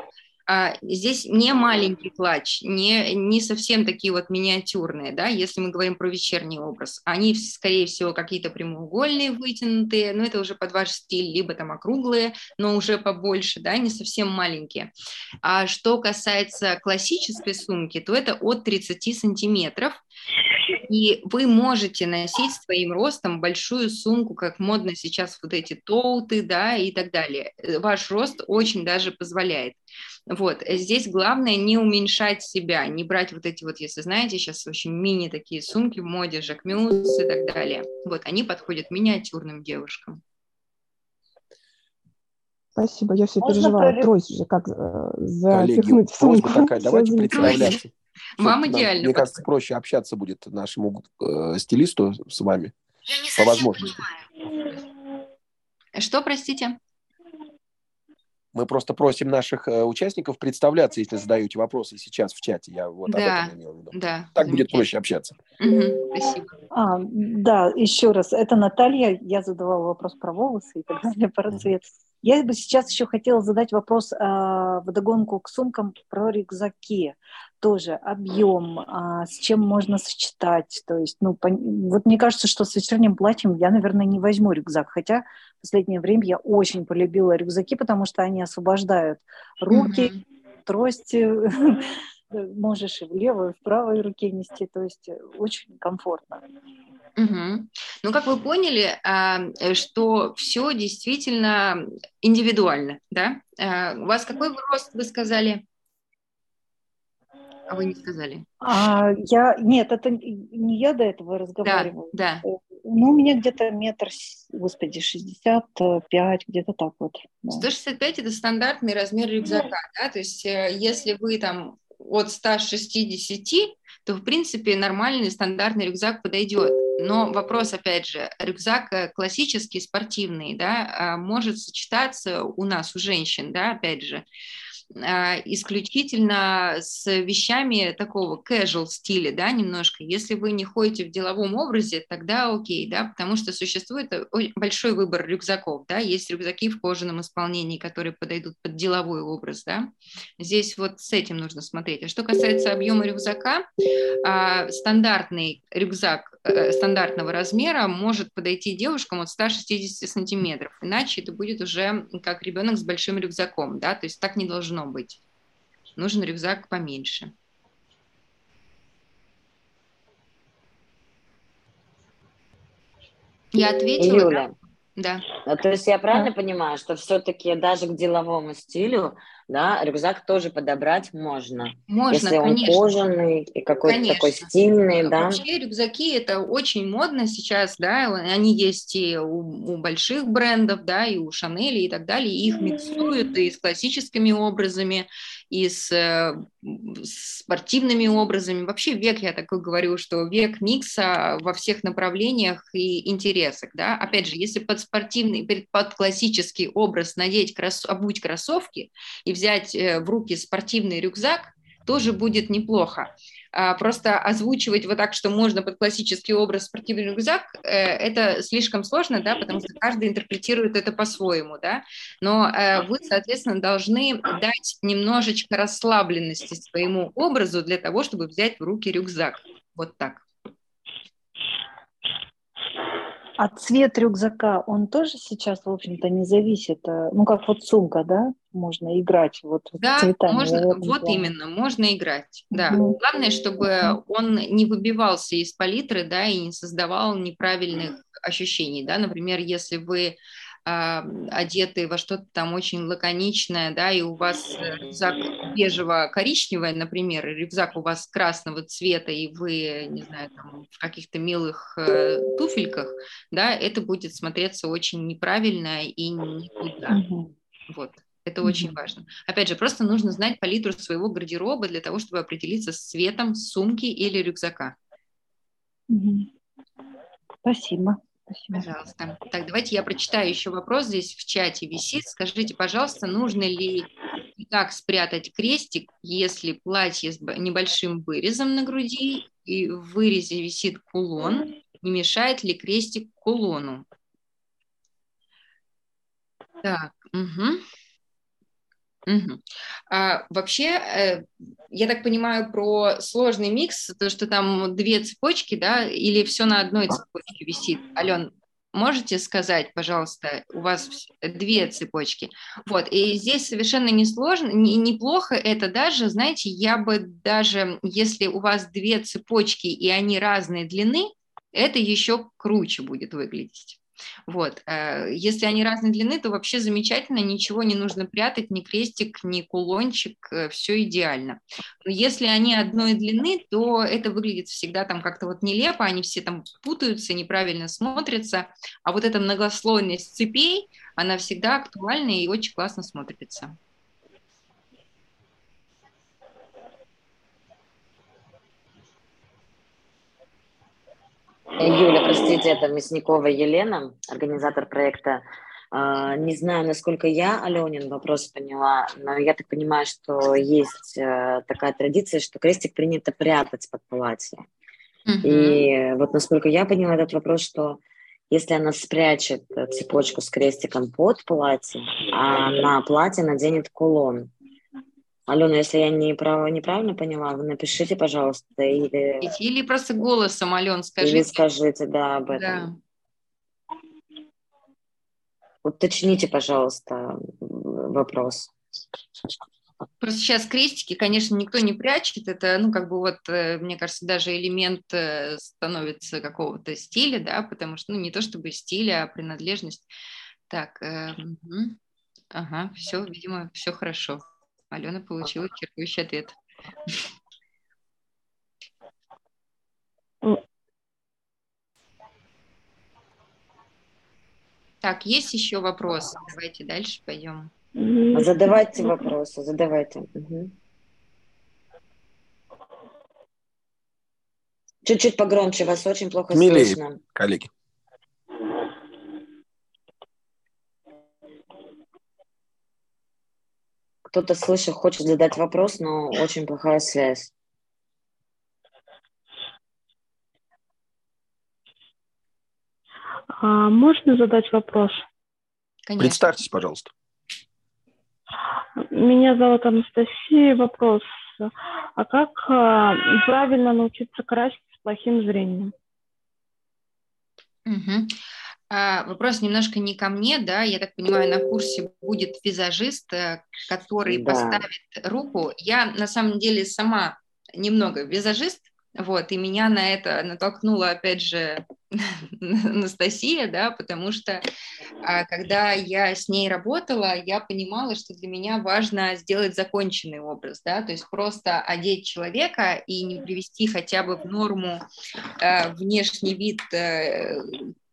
А, здесь не маленький клатч, не, не совсем такие вот миниатюрные, да, если мы говорим про вечерний образ. Они, скорее всего, какие-то прямоугольные, вытянутые, но это уже под ваш стиль, либо там округлые, но уже побольше, да, не совсем маленькие. А что касается классической сумки, то это от 30 сантиметров, и вы можете носить своим ростом большую сумку, как модно сейчас вот эти тоуты, да, и так далее. Ваш рост очень даже позволяет. Вот, здесь главное не уменьшать себя, не брать вот эти вот, если знаете, сейчас очень мини такие сумки в моде, Жакмюс и так далее. Вот, они подходят миниатюрным девушкам. Спасибо, я все Можно переживала. Про... Трость же как э, запихнуть в сумку. такая, давайте представляться. Вам идеально. Мне кажется, проще общаться будет нашему э, стилисту с вами по возможности. Что, простите? Мы просто просим наших э, участников представляться, если задаете вопросы сейчас в чате. Я вот да, об этом имел в виду. Да, так будет проще общаться. Угу, спасибо. А, да, еще раз. Это Наталья. Я задавала вопрос про волосы и так далее, про цвет. Я бы сейчас еще хотела задать вопрос а, в догонку к сумкам про рюкзаки. Тоже объем, а, с чем можно сочетать. То есть, ну, по, вот мне кажется, что с вечерним платьем я, наверное, не возьму рюкзак. Хотя в последнее время я очень полюбила рюкзаки, потому что они освобождают руки, mm-hmm. трости. Можешь и в левой, и в правой руке нести. То есть очень комфортно. Угу. Ну, как вы поняли, э, что все действительно индивидуально, да? А, у вас какой рост, вы сказали? А вы не сказали. А, я, нет, это не я до этого разговаривала. Да, да. Э, ну, у меня где-то метр, господи, 65, где-то так вот. Да. 165 – это стандартный размер рюкзака, да? То есть э, если вы там от 160, то, в принципе, нормальный стандартный рюкзак подойдет. Но вопрос, опять же, рюкзак э, классический, спортивный, да, а, может сочетаться у нас, у женщин, да, опять же, исключительно с вещами такого casual стиля, да, немножко. Если вы не ходите в деловом образе, тогда окей, да, потому что существует большой выбор рюкзаков, да, есть рюкзаки в кожаном исполнении, которые подойдут под деловой образ, да. Здесь вот с этим нужно смотреть. А что касается объема рюкзака, а, стандартный рюкзак э, стандартного размера может подойти девушкам от 160 сантиметров, иначе это будет уже как ребенок с большим рюкзаком, да, то есть так не должно должно быть. Нужен рюкзак поменьше. Я ответила. Юля, да. Ну, то есть я правильно да. понимаю, что все-таки даже к деловому стилю да, рюкзак тоже подобрать можно. Можно, Если он конечно. кожаный и какой-то такой стильный, да. Вообще рюкзаки это очень модно сейчас, да, они есть и у, у больших брендов, да, и у Шанели и так далее, и их миксуют и с классическими образами, и э, с спортивными образами. Вообще век, я такой говорю, что век микса во всех направлениях и интересах, да. Опять же, если под спортивный, под классический образ надеть, крос, обуть кроссовки и взять э, в руки спортивный рюкзак, тоже будет неплохо. А, просто озвучивать вот так, что можно под классический образ спортивный рюкзак, э, это слишком сложно, да, потому что каждый интерпретирует это по-своему, да, но э, вы, соответственно, должны дать немножечко расслабленности своему образу для того, чтобы взять в руки рюкзак. Вот так. А цвет рюкзака, он тоже сейчас, в общем-то, не зависит, э, ну, как вот сумка, да, можно играть вот да, цветами. Можно, вот плане. именно, можно играть, да. Mm-hmm. Главное, чтобы он не выбивался из палитры, да, и не создавал неправильных ощущений, да, например, если вы одеты во что-то там очень лаконичное, да, и у вас э, рюкзак бежево-коричневый, например, и рюкзак у вас красного цвета, и вы, не знаю, там, в каких-то милых э, туфельках, да, это будет смотреться очень неправильно и никуда. Mm-hmm. Вот. Это mm-hmm. очень важно. Опять же, просто нужно знать палитру своего гардероба для того, чтобы определиться с цветом сумки или рюкзака. Mm-hmm. Спасибо. Спасибо. Пожалуйста. Так, давайте я прочитаю еще вопрос. Здесь в чате висит. Скажите, пожалуйста, нужно ли и как спрятать крестик, если платье с небольшим вырезом на груди и в вырезе висит кулон? Не мешает ли крестик кулону? Так, угу. Угу. А, вообще, э, я так понимаю, про сложный микс, то, что там две цепочки, да, или все на одной цепочке висит. Ален, можете сказать, пожалуйста, у вас две цепочки. Вот, и здесь совершенно не сложно, не, неплохо это даже, знаете, я бы даже, если у вас две цепочки и они разной длины, это еще круче будет выглядеть. Вот. Э, если они разной длины, то вообще замечательно, ничего не нужно прятать, ни крестик, ни кулончик, э, все идеально. Но если они одной длины, то это выглядит всегда там как-то вот нелепо, они все там путаются, неправильно смотрятся, а вот эта многослойность цепей, она всегда актуальна и очень классно смотрится. Юля, простите, это Мясникова Елена, организатор проекта. А, не знаю, насколько я, Аленин, вопрос поняла, но я так понимаю, что есть э, такая традиция, что крестик принято прятать под платье. Mm-hmm. И вот насколько я поняла этот вопрос, что если она спрячет цепочку с крестиком под платье, а на платье наденет кулон, Алена, если я не право, неправильно поняла, вы напишите, пожалуйста. Или, или просто голосом, Ален, скажите. Или скажите, да, об этом. Да. Уточните, пожалуйста, вопрос. Просто сейчас крестики, конечно, никто не прячет. Это, ну, как бы вот, э, мне кажется, даже элемент э, становится какого-то стиля, да, потому что, ну, не то чтобы стиль, а принадлежность. Так, э, угу. ага, все, видимо, все хорошо. Алена получила исчерпывающий ответ. Так, есть еще вопросы? Давайте дальше пойдем. Задавайте вопросы, задавайте. Угу. Чуть-чуть погромче, вас очень плохо Милее, слышно. коллеги. Кто-то слышит, хочет задать вопрос, но очень плохая связь. А, можно задать вопрос? Конечно. Представьтесь, пожалуйста. Меня зовут Анастасия. Вопрос. А как а, правильно научиться красить с плохим зрением? Угу. А, вопрос немножко не ко мне, да, я так понимаю, на курсе будет визажист, э, который да. поставит руку. Я на самом деле сама немного визажист, вот, и меня на это натолкнула, опять же, Анастасия, да, потому что а, когда я с ней работала, я понимала, что для меня важно сделать законченный образ, да, то есть просто одеть человека и не привести хотя бы в норму э, внешний вид э,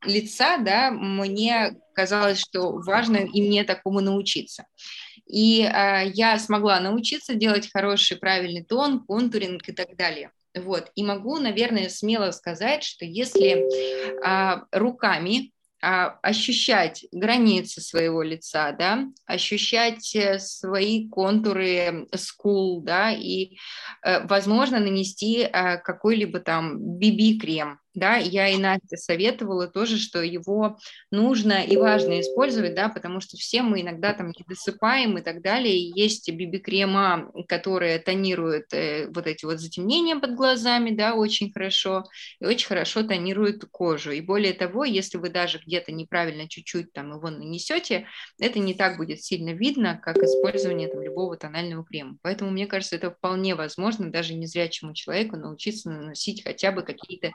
лица, да, мне казалось, что важно и мне такому научиться. И э, я смогла научиться делать хороший правильный тон, контуринг и так далее. Вот. И могу, наверное, смело сказать, что если а, руками а, ощущать границы своего лица, да, ощущать э, свои контуры скул, да, и, э, возможно, нанести какой-либо там BB-крем, да, я и Настя советовала тоже, что его нужно и важно использовать, да, потому что все мы иногда там не досыпаем и так далее, и есть биби-крема, которые тонируют э, вот эти вот затемнения под глазами, да, очень хорошо, и очень хорошо тонируют кожу, и более того, если вы даже где-то неправильно чуть-чуть там его нанесете, это не так будет сильно видно, как использование там любого тонального крема, поэтому мне кажется, это вполне возможно даже незрячему человеку научиться наносить хотя бы какие-то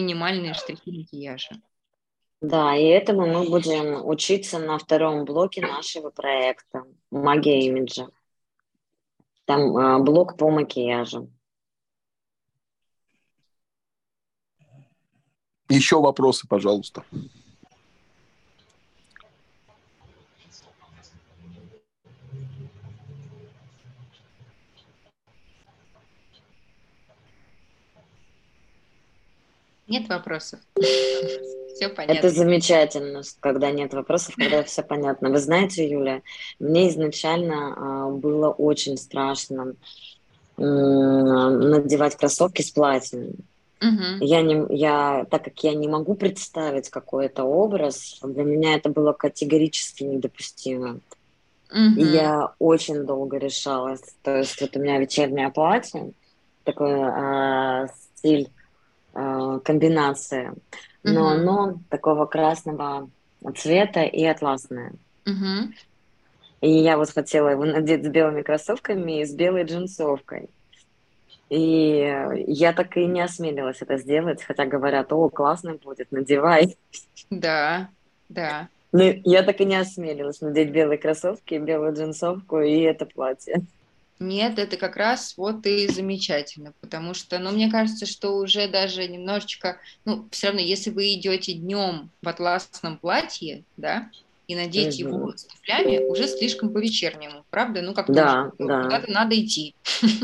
минимальные штрихи макияжа. Да, и этому мы будем учиться на втором блоке нашего проекта «Магия имиджа». Там э, блок по макияжу. Еще вопросы, пожалуйста. Нет вопросов. Все понятно. Это замечательно, когда нет вопросов, когда все понятно. Вы знаете, Юля, мне изначально а, было очень страшно надевать кроссовки с платьем. Угу. Я не, я, так как я не могу представить какой-то образ, для меня это было категорически недопустимо. Угу. И я очень долго решалась. То есть вот у меня вечернее платье, такой э, стиль э, комбинация, но угу. оно такого красного цвета и атласное. Угу. И я вот хотела его надеть с белыми кроссовками и с белой джинсовкой. И я так и не осмелилась это сделать, хотя говорят, о, классно будет, надевай. Да, да. Но я так и не осмелилась надеть белые кроссовки, белую джинсовку и это платье. Нет, это как раз вот и замечательно, потому что, ну, мне кажется, что уже даже немножечко, ну, все равно, если вы идете днем в атласном платье, да, и надеть угу. его с туфлями, уже слишком по-вечернему, правда? Ну, как-то да, да. куда-то надо идти.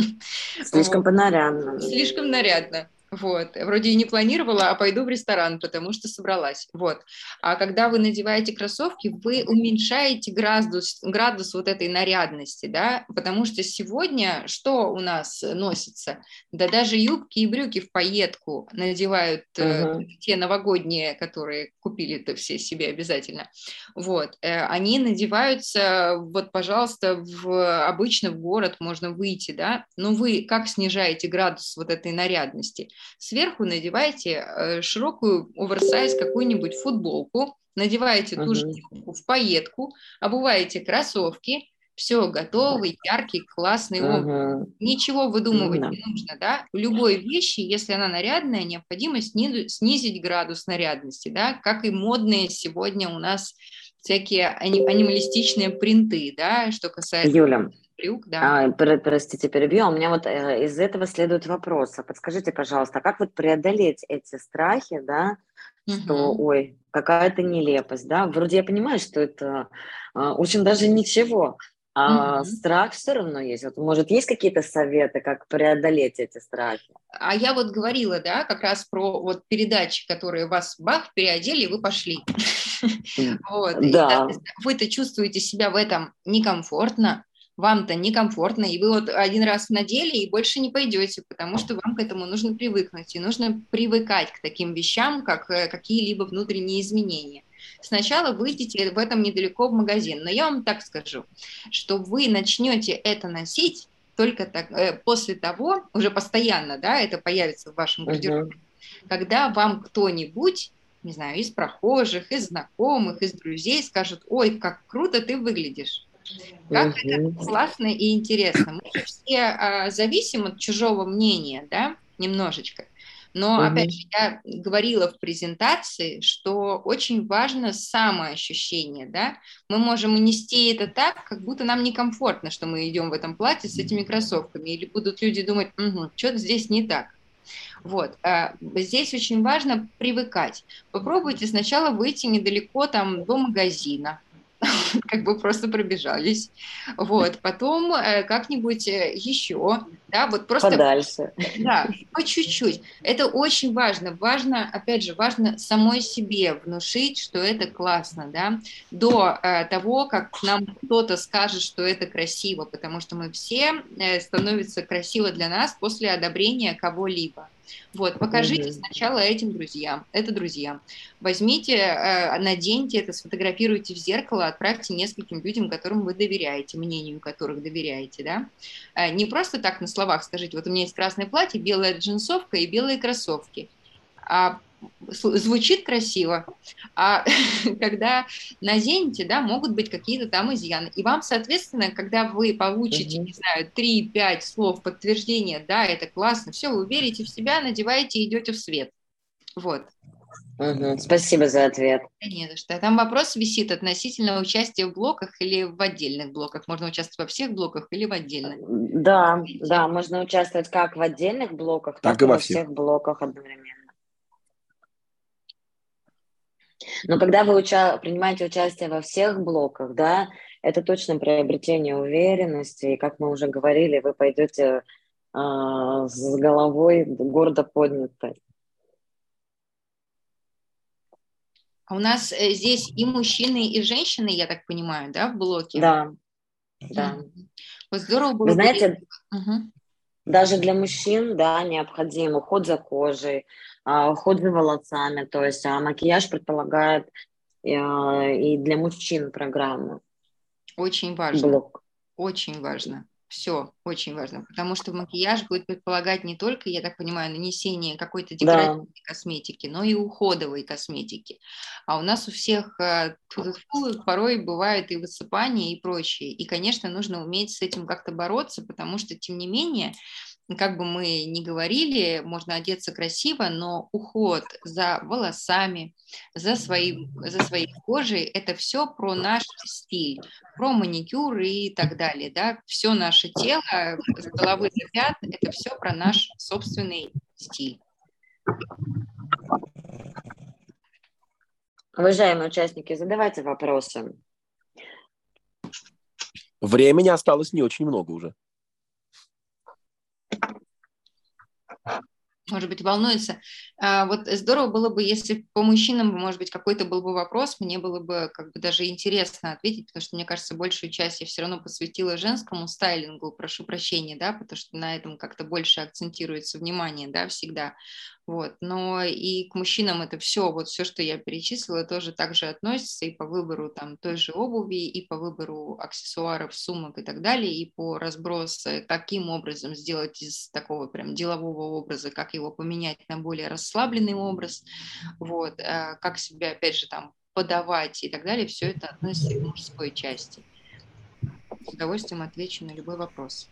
Слишком понарядно. Слишком нарядно. Вот. Вроде и не планировала, а пойду в ресторан, потому что собралась. Вот. А когда вы надеваете кроссовки, вы уменьшаете градус, градус вот этой нарядности, да, потому что сегодня что у нас носится? Да даже юбки и брюки в пайетку надевают uh-huh. э, те новогодние, которые купили-то все себе обязательно. Вот. Э, они надеваются, вот, пожалуйста, в, обычно в город можно выйти, да, но вы как снижаете градус вот этой нарядности? Сверху надевайте э, широкую оверсайз какую-нибудь футболку, надеваете ту же в пайетку, обуваете кроссовки, все, готовый, яркий, классный образ. Ничего выдумывать uh-huh. не нужно, да? У любой вещи, если она нарядная, необходимо снизить градус нарядности, да, как и модные сегодня у нас всякие анималистичные принты, да, что касается... Юля, брюк, да. А, простите, перебью. А у меня вот э, из этого следует вопрос. А подскажите, пожалуйста, как вот преодолеть эти страхи, да, угу. что, ой, какая-то нелепость, да? Вроде я понимаю, что это очень даже ничего, а угу. страх все равно есть. Вот, может, есть какие-то советы, как преодолеть эти страхи? А я вот говорила, да, как раз про вот передачи, которые вас бах, переодели, и вы пошли. Вот. Да. Вы-то чувствуете себя в этом некомфортно, вам-то некомфортно, и вы вот один раз надели и больше не пойдете, потому что вам к этому нужно привыкнуть, и нужно привыкать к таким вещам, как э, какие-либо внутренние изменения. Сначала выйдите в этом недалеко в магазин, но я вам так скажу, что вы начнете это носить только так, э, после того, уже постоянно, да, это появится в вашем гардеробе, uh-huh. когда вам кто-нибудь не знаю, из прохожих, из знакомых, из друзей скажут, ой, как круто ты выглядишь. Как угу. это классно и интересно. Мы же все а, зависим от чужого мнения, да, немножечко. Но, угу. опять же, я говорила в презентации, что очень важно самоощущение, да, мы можем унести это так, как будто нам некомфортно, что мы идем в этом платье с этими кроссовками, или будут люди думать, угу, что-то здесь не так. Вот. А здесь очень важно привыкать. Попробуйте сначала выйти недалеко там до магазина, как бы просто пробежались. Вот, потом э, как-нибудь э, еще, да, вот просто... Подальше. Да, по чуть-чуть. Это очень важно. Важно, опять же, важно самой себе внушить, что это классно, да, до э, того, как нам кто-то скажет, что это красиво, потому что мы все становится красиво для нас после одобрения кого-либо. Вот, покажите mm-hmm. сначала этим друзьям, это друзьям. Возьмите, э, наденьте это, сфотографируйте в зеркало, отправьте нескольким людям, которым вы доверяете, мнению которых доверяете, да. Э, не просто так на словах скажите, вот у меня есть красное платье, белая джинсовка и белые кроссовки. А звучит красиво, а когда наденете, да, могут быть какие-то там изъяны. И вам, соответственно, когда вы получите, не знаю, 3-5 слов подтверждения, да, это классно, все, вы верите в себя, надеваете и идете в свет. Вот. Угу. Спасибо за ответ. Не за что. Там вопрос висит относительно участия в блоках или в отдельных блоках. Можно участвовать во всех блоках или в отдельных? Да, да, можно участвовать как в отдельных блоках, так, так и во всех. всех блоках одновременно. Но когда вы уча- принимаете участие во всех блоках, да, это точно приобретение уверенности, и, как мы уже говорили, вы пойдете э, с головой гордо поднятой. А у нас э, здесь и мужчины, и женщины, я так понимаю, да, в блоке? Да, да. Вот здорово было. Вы знаете, угу. даже для мужчин, да, необходим уход за кожей, уход за волосами, то есть а макияж предполагает а, и для мужчин программу. Очень важно. Блок. Очень важно. Все очень важно, потому что макияж будет предполагать не только, я так понимаю, нанесение какой-то декоративной да. косметики, но и уходовой косметики. А у нас у всех э, порой бывает и высыпание и прочее. И, конечно, нужно уметь с этим как-то бороться, потому что, тем не менее, как бы мы ни говорили, можно одеться красиво, но уход за волосами, за, своим, за своей кожей – это все про наш стиль, про маникюр и так далее. Да? Все наше тело, с головы до пят – это все про наш собственный стиль. Уважаемые участники, задавайте вопросы. Времени осталось не очень много уже. Может быть, волнуется. А, вот здорово было бы, если по мужчинам, может быть, какой-то был бы вопрос, мне было бы как бы даже интересно ответить, потому что, мне кажется, большую часть я все равно посвятила женскому стайлингу, прошу прощения, да, потому что на этом как-то больше акцентируется внимание, да, всегда. Вот. Но и к мужчинам это все, вот все, что я перечислила, тоже также относится и по выбору там той же обуви, и по выбору аксессуаров, сумок и так далее, и по разбросу, каким образом сделать из такого прям делового образа, как его поменять на более расслабленный образ, вот, а как себя, опять же, там подавать и так далее, все это относится к мужской части. С удовольствием отвечу на любой вопрос.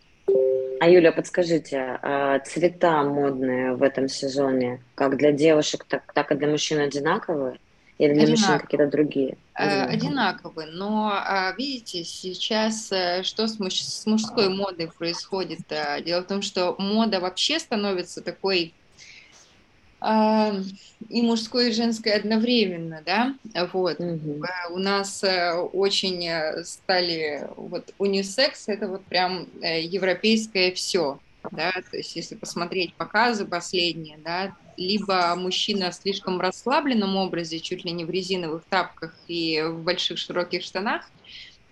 А Юля, подскажите, а цвета модные в этом сезоне, как для девушек, так, так и для мужчин одинаковые? Или для Одинаково. мужчин какие-то другие? Э, одинаковые, но а, видите, сейчас э, что с, муж, с мужской модой происходит? Э, дело в том, что мода вообще становится такой и мужской, и женской одновременно, да, вот. Угу. У нас э, очень э, стали, вот, унисекс, это вот прям европейское все, да, то есть если посмотреть показы последние, да, либо мужчина в слишком расслабленном образе, чуть ли не в резиновых тапках и в больших широких штанах,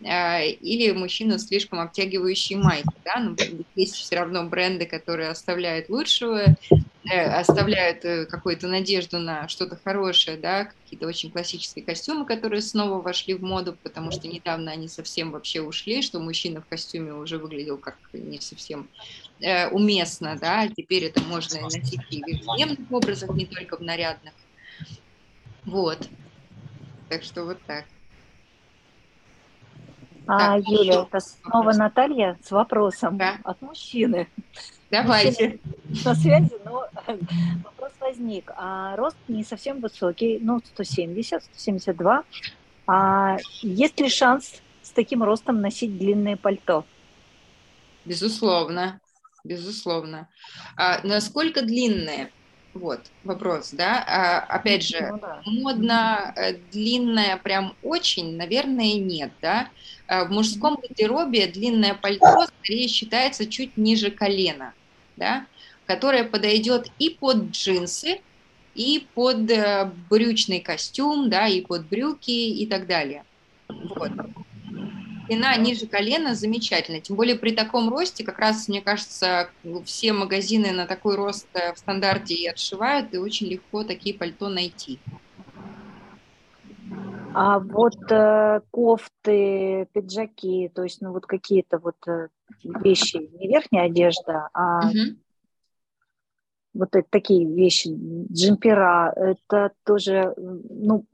или мужчина слишком обтягивающий майку, да, но ну, есть все равно бренды, которые оставляют лучшего, оставляют э, какую-то надежду на что-то хорошее, да, какие-то очень классические костюмы, которые снова вошли в моду, потому что недавно они совсем вообще ушли, что мужчина в костюме уже выглядел как не совсем э, уместно, да, теперь это можно носить и в ежедневных образах, не только в нарядных. Вот. Так что вот так. А, так, Юля, это снова вопрос. Наталья с вопросом да. от мужчины. Давайте. на связи, но вопрос возник. А рост не совсем высокий, ну, 170, 172. А есть ли шанс с таким ростом носить длинное пальто? Безусловно, безусловно. А насколько длинное? Вот вопрос, да. А, опять же, ну, да. модно э, длинное прям очень, наверное, нет, да. А в мужском гардеробе длинное пальто скорее считается чуть ниже колена, да, которое подойдет и под джинсы, и под э, брючный костюм, да, и под брюки и так далее. Вот. Длина ниже колена замечательно. Тем более при таком росте, как раз, мне кажется, все магазины на такой рост э, в стандарте и отшивают, и очень легко такие пальто найти. А вот э, кофты, пиджаки, то есть, ну вот какие-то вот э, вещи, не верхняя одежда, а угу вот это, такие вещи, джемпера, это тоже, ну,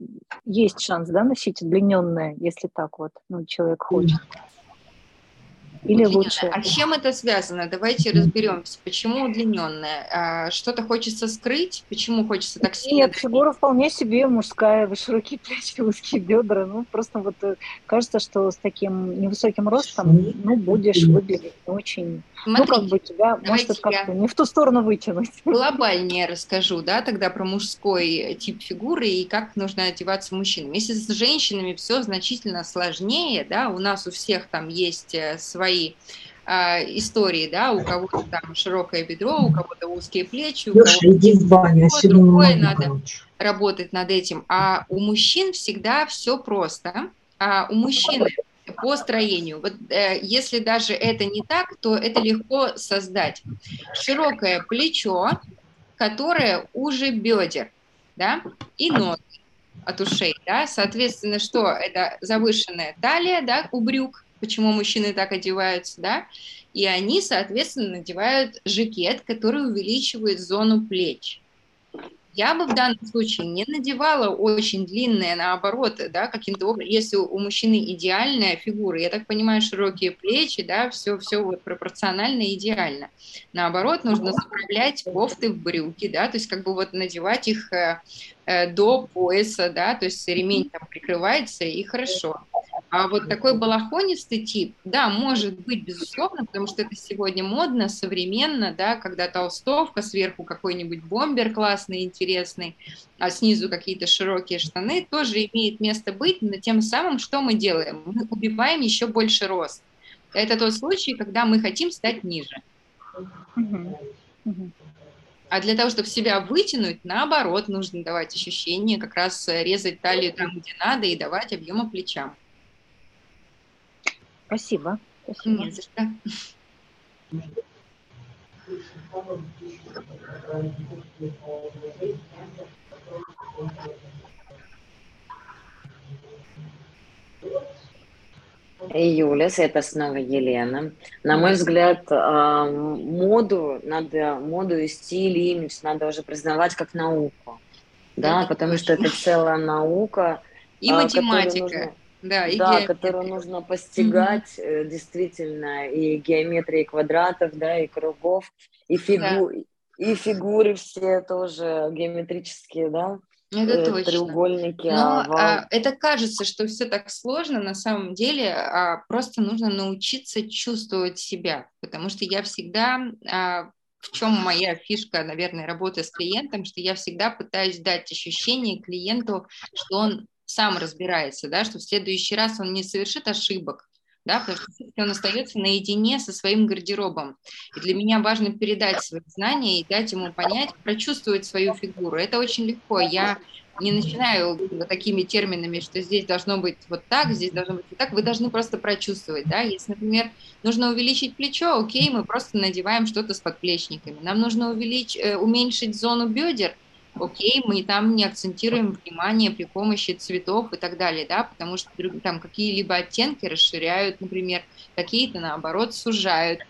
есть шанс, да, носить удлиненное, если так вот, ну, человек хочет. Или удлиненная. лучше. А с чем это связано? Давайте разберемся. Почему удлиненная? А, что-то хочется скрыть? Почему хочется так сильно? Нет, фигура вполне себе мужская, широкие плечи, узкие бедра. Ну, просто вот э, кажется, что с таким невысоким ростом, ну, будешь выглядеть очень Смотрите, ну, как бы тебя может как-то не в ту сторону вытянуть. Глобальнее расскажу, да, тогда про мужской тип фигуры и как нужно одеваться мужчинам. Если с женщинами все значительно сложнее, да, у нас у всех там есть э, свои э, истории, да, у кого-то там широкое бедро, у кого-то узкие плечи, у кого-то иди в баню, другое надо короче. работать над этим. А у мужчин всегда все просто. А у мужчины по строению. Вот э, если даже это не так, то это легко создать. Широкое плечо, которое уже бедер, да, и ноги от ушей, да, соответственно, что это завышенная талия, да, у брюк, почему мужчины так одеваются, да, и они, соответственно, надевают жакет, который увеличивает зону плеч. Я бы в данном случае не надевала очень длинное, наоборот, да, каким-то образом, если у мужчины идеальная фигура, я так понимаю, широкие плечи, да, все, все вот пропорционально идеально. Наоборот, нужно заправлять кофты в брюки, да, то есть как бы вот надевать их э, до пояса, да, то есть ремень там прикрывается и хорошо. А вот такой балахонистый тип, да, может быть, безусловно, потому что это сегодня модно, современно, да, когда толстовка, сверху какой-нибудь бомбер классный, интересный, а снизу какие-то широкие штаны, тоже имеет место быть, но тем самым что мы делаем? Мы убиваем еще больше рост. Это тот случай, когда мы хотим стать ниже. А для того, чтобы себя вытянуть, наоборот, нужно давать ощущение, как раз резать талию там, где надо, и давать объема плечам. Спасибо. Спасибо. Не за что. Юля, это снова Елена. На мой взгляд, а, моду надо, моду и стиль, и имидж надо уже признавать как науку. Да, потому что это целая наука. И а, математика. Нужно, да, и да которую нужно постигать mm-hmm. действительно, и геометрии квадратов, да, и кругов, и, фигу... да. и фигуры все тоже геометрические, да, это э, точно. треугольники. Но овал. а, это кажется, что все так сложно, на самом деле а, просто нужно научиться чувствовать себя, потому что я всегда а, в чем моя фишка, наверное, работы с клиентом, что я всегда пытаюсь дать ощущение клиенту, что он сам разбирается, да, что в следующий раз он не совершит ошибок, да, потому что он остается наедине со своим гардеробом. И для меня важно передать свои знания и дать ему понять, прочувствовать свою фигуру. Это очень легко. Я не начинаю такими терминами, что здесь должно быть вот так, здесь должно быть вот так. Вы должны просто прочувствовать, да. Если, например, нужно увеличить плечо, окей, мы просто надеваем что-то с подплечниками. Нам нужно увеличить, э, уменьшить зону бедер – окей, мы там не акцентируем внимание при помощи цветов и так далее, да, потому что там какие-либо оттенки расширяют, например, какие-то, наоборот, сужают.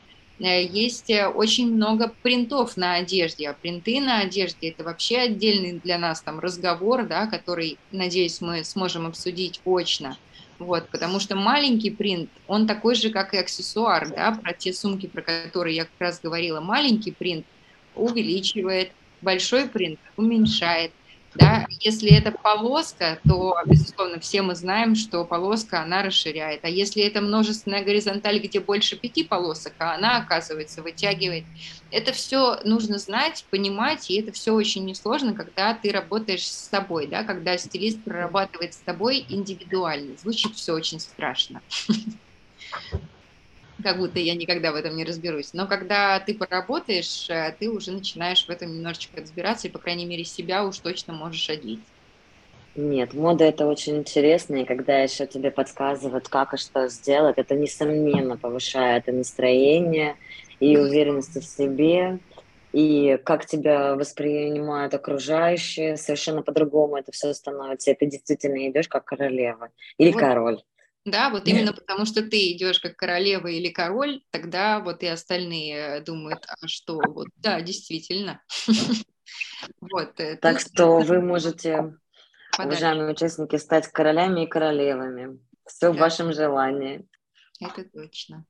Э, есть э, очень много принтов на одежде, а принты на одежде – это вообще отдельный для нас там разговор, да, который, надеюсь, мы сможем обсудить очно. Вот, потому что маленький принт, он такой же, как и аксессуар, да, про те сумки, про которые я как раз говорила. Маленький принт увеличивает большой принт уменьшает. Да? Если это полоска, то, безусловно, все мы знаем, что полоска, она расширяет. А если это множественная горизонталь, где больше пяти полосок, а она, оказывается, вытягивает. Это все нужно знать, понимать, и это все очень несложно, когда ты работаешь с собой, да? когда стилист прорабатывает с тобой индивидуально. Звучит все очень страшно как будто я никогда в этом не разберусь. Но когда ты поработаешь, э, ты уже начинаешь в этом немножечко разбираться, и, по крайней мере, себя уж точно можешь одеть. Нет, мода это очень интересно, и когда еще тебе подсказывают, как и что сделать, это несомненно повышает и настроение, и уверенность в себе, и как тебя воспринимают окружающие, совершенно по-другому это все становится, и ты действительно идешь как королева или вот. король. Да, вот именно потому, что ты идешь как королева или король, тогда вот и остальные думают, а что, вот, да, действительно. Вот. Э, так что вы можете, уважаемые участники, стать королями и королевами. Все в вашем желании. Это точно.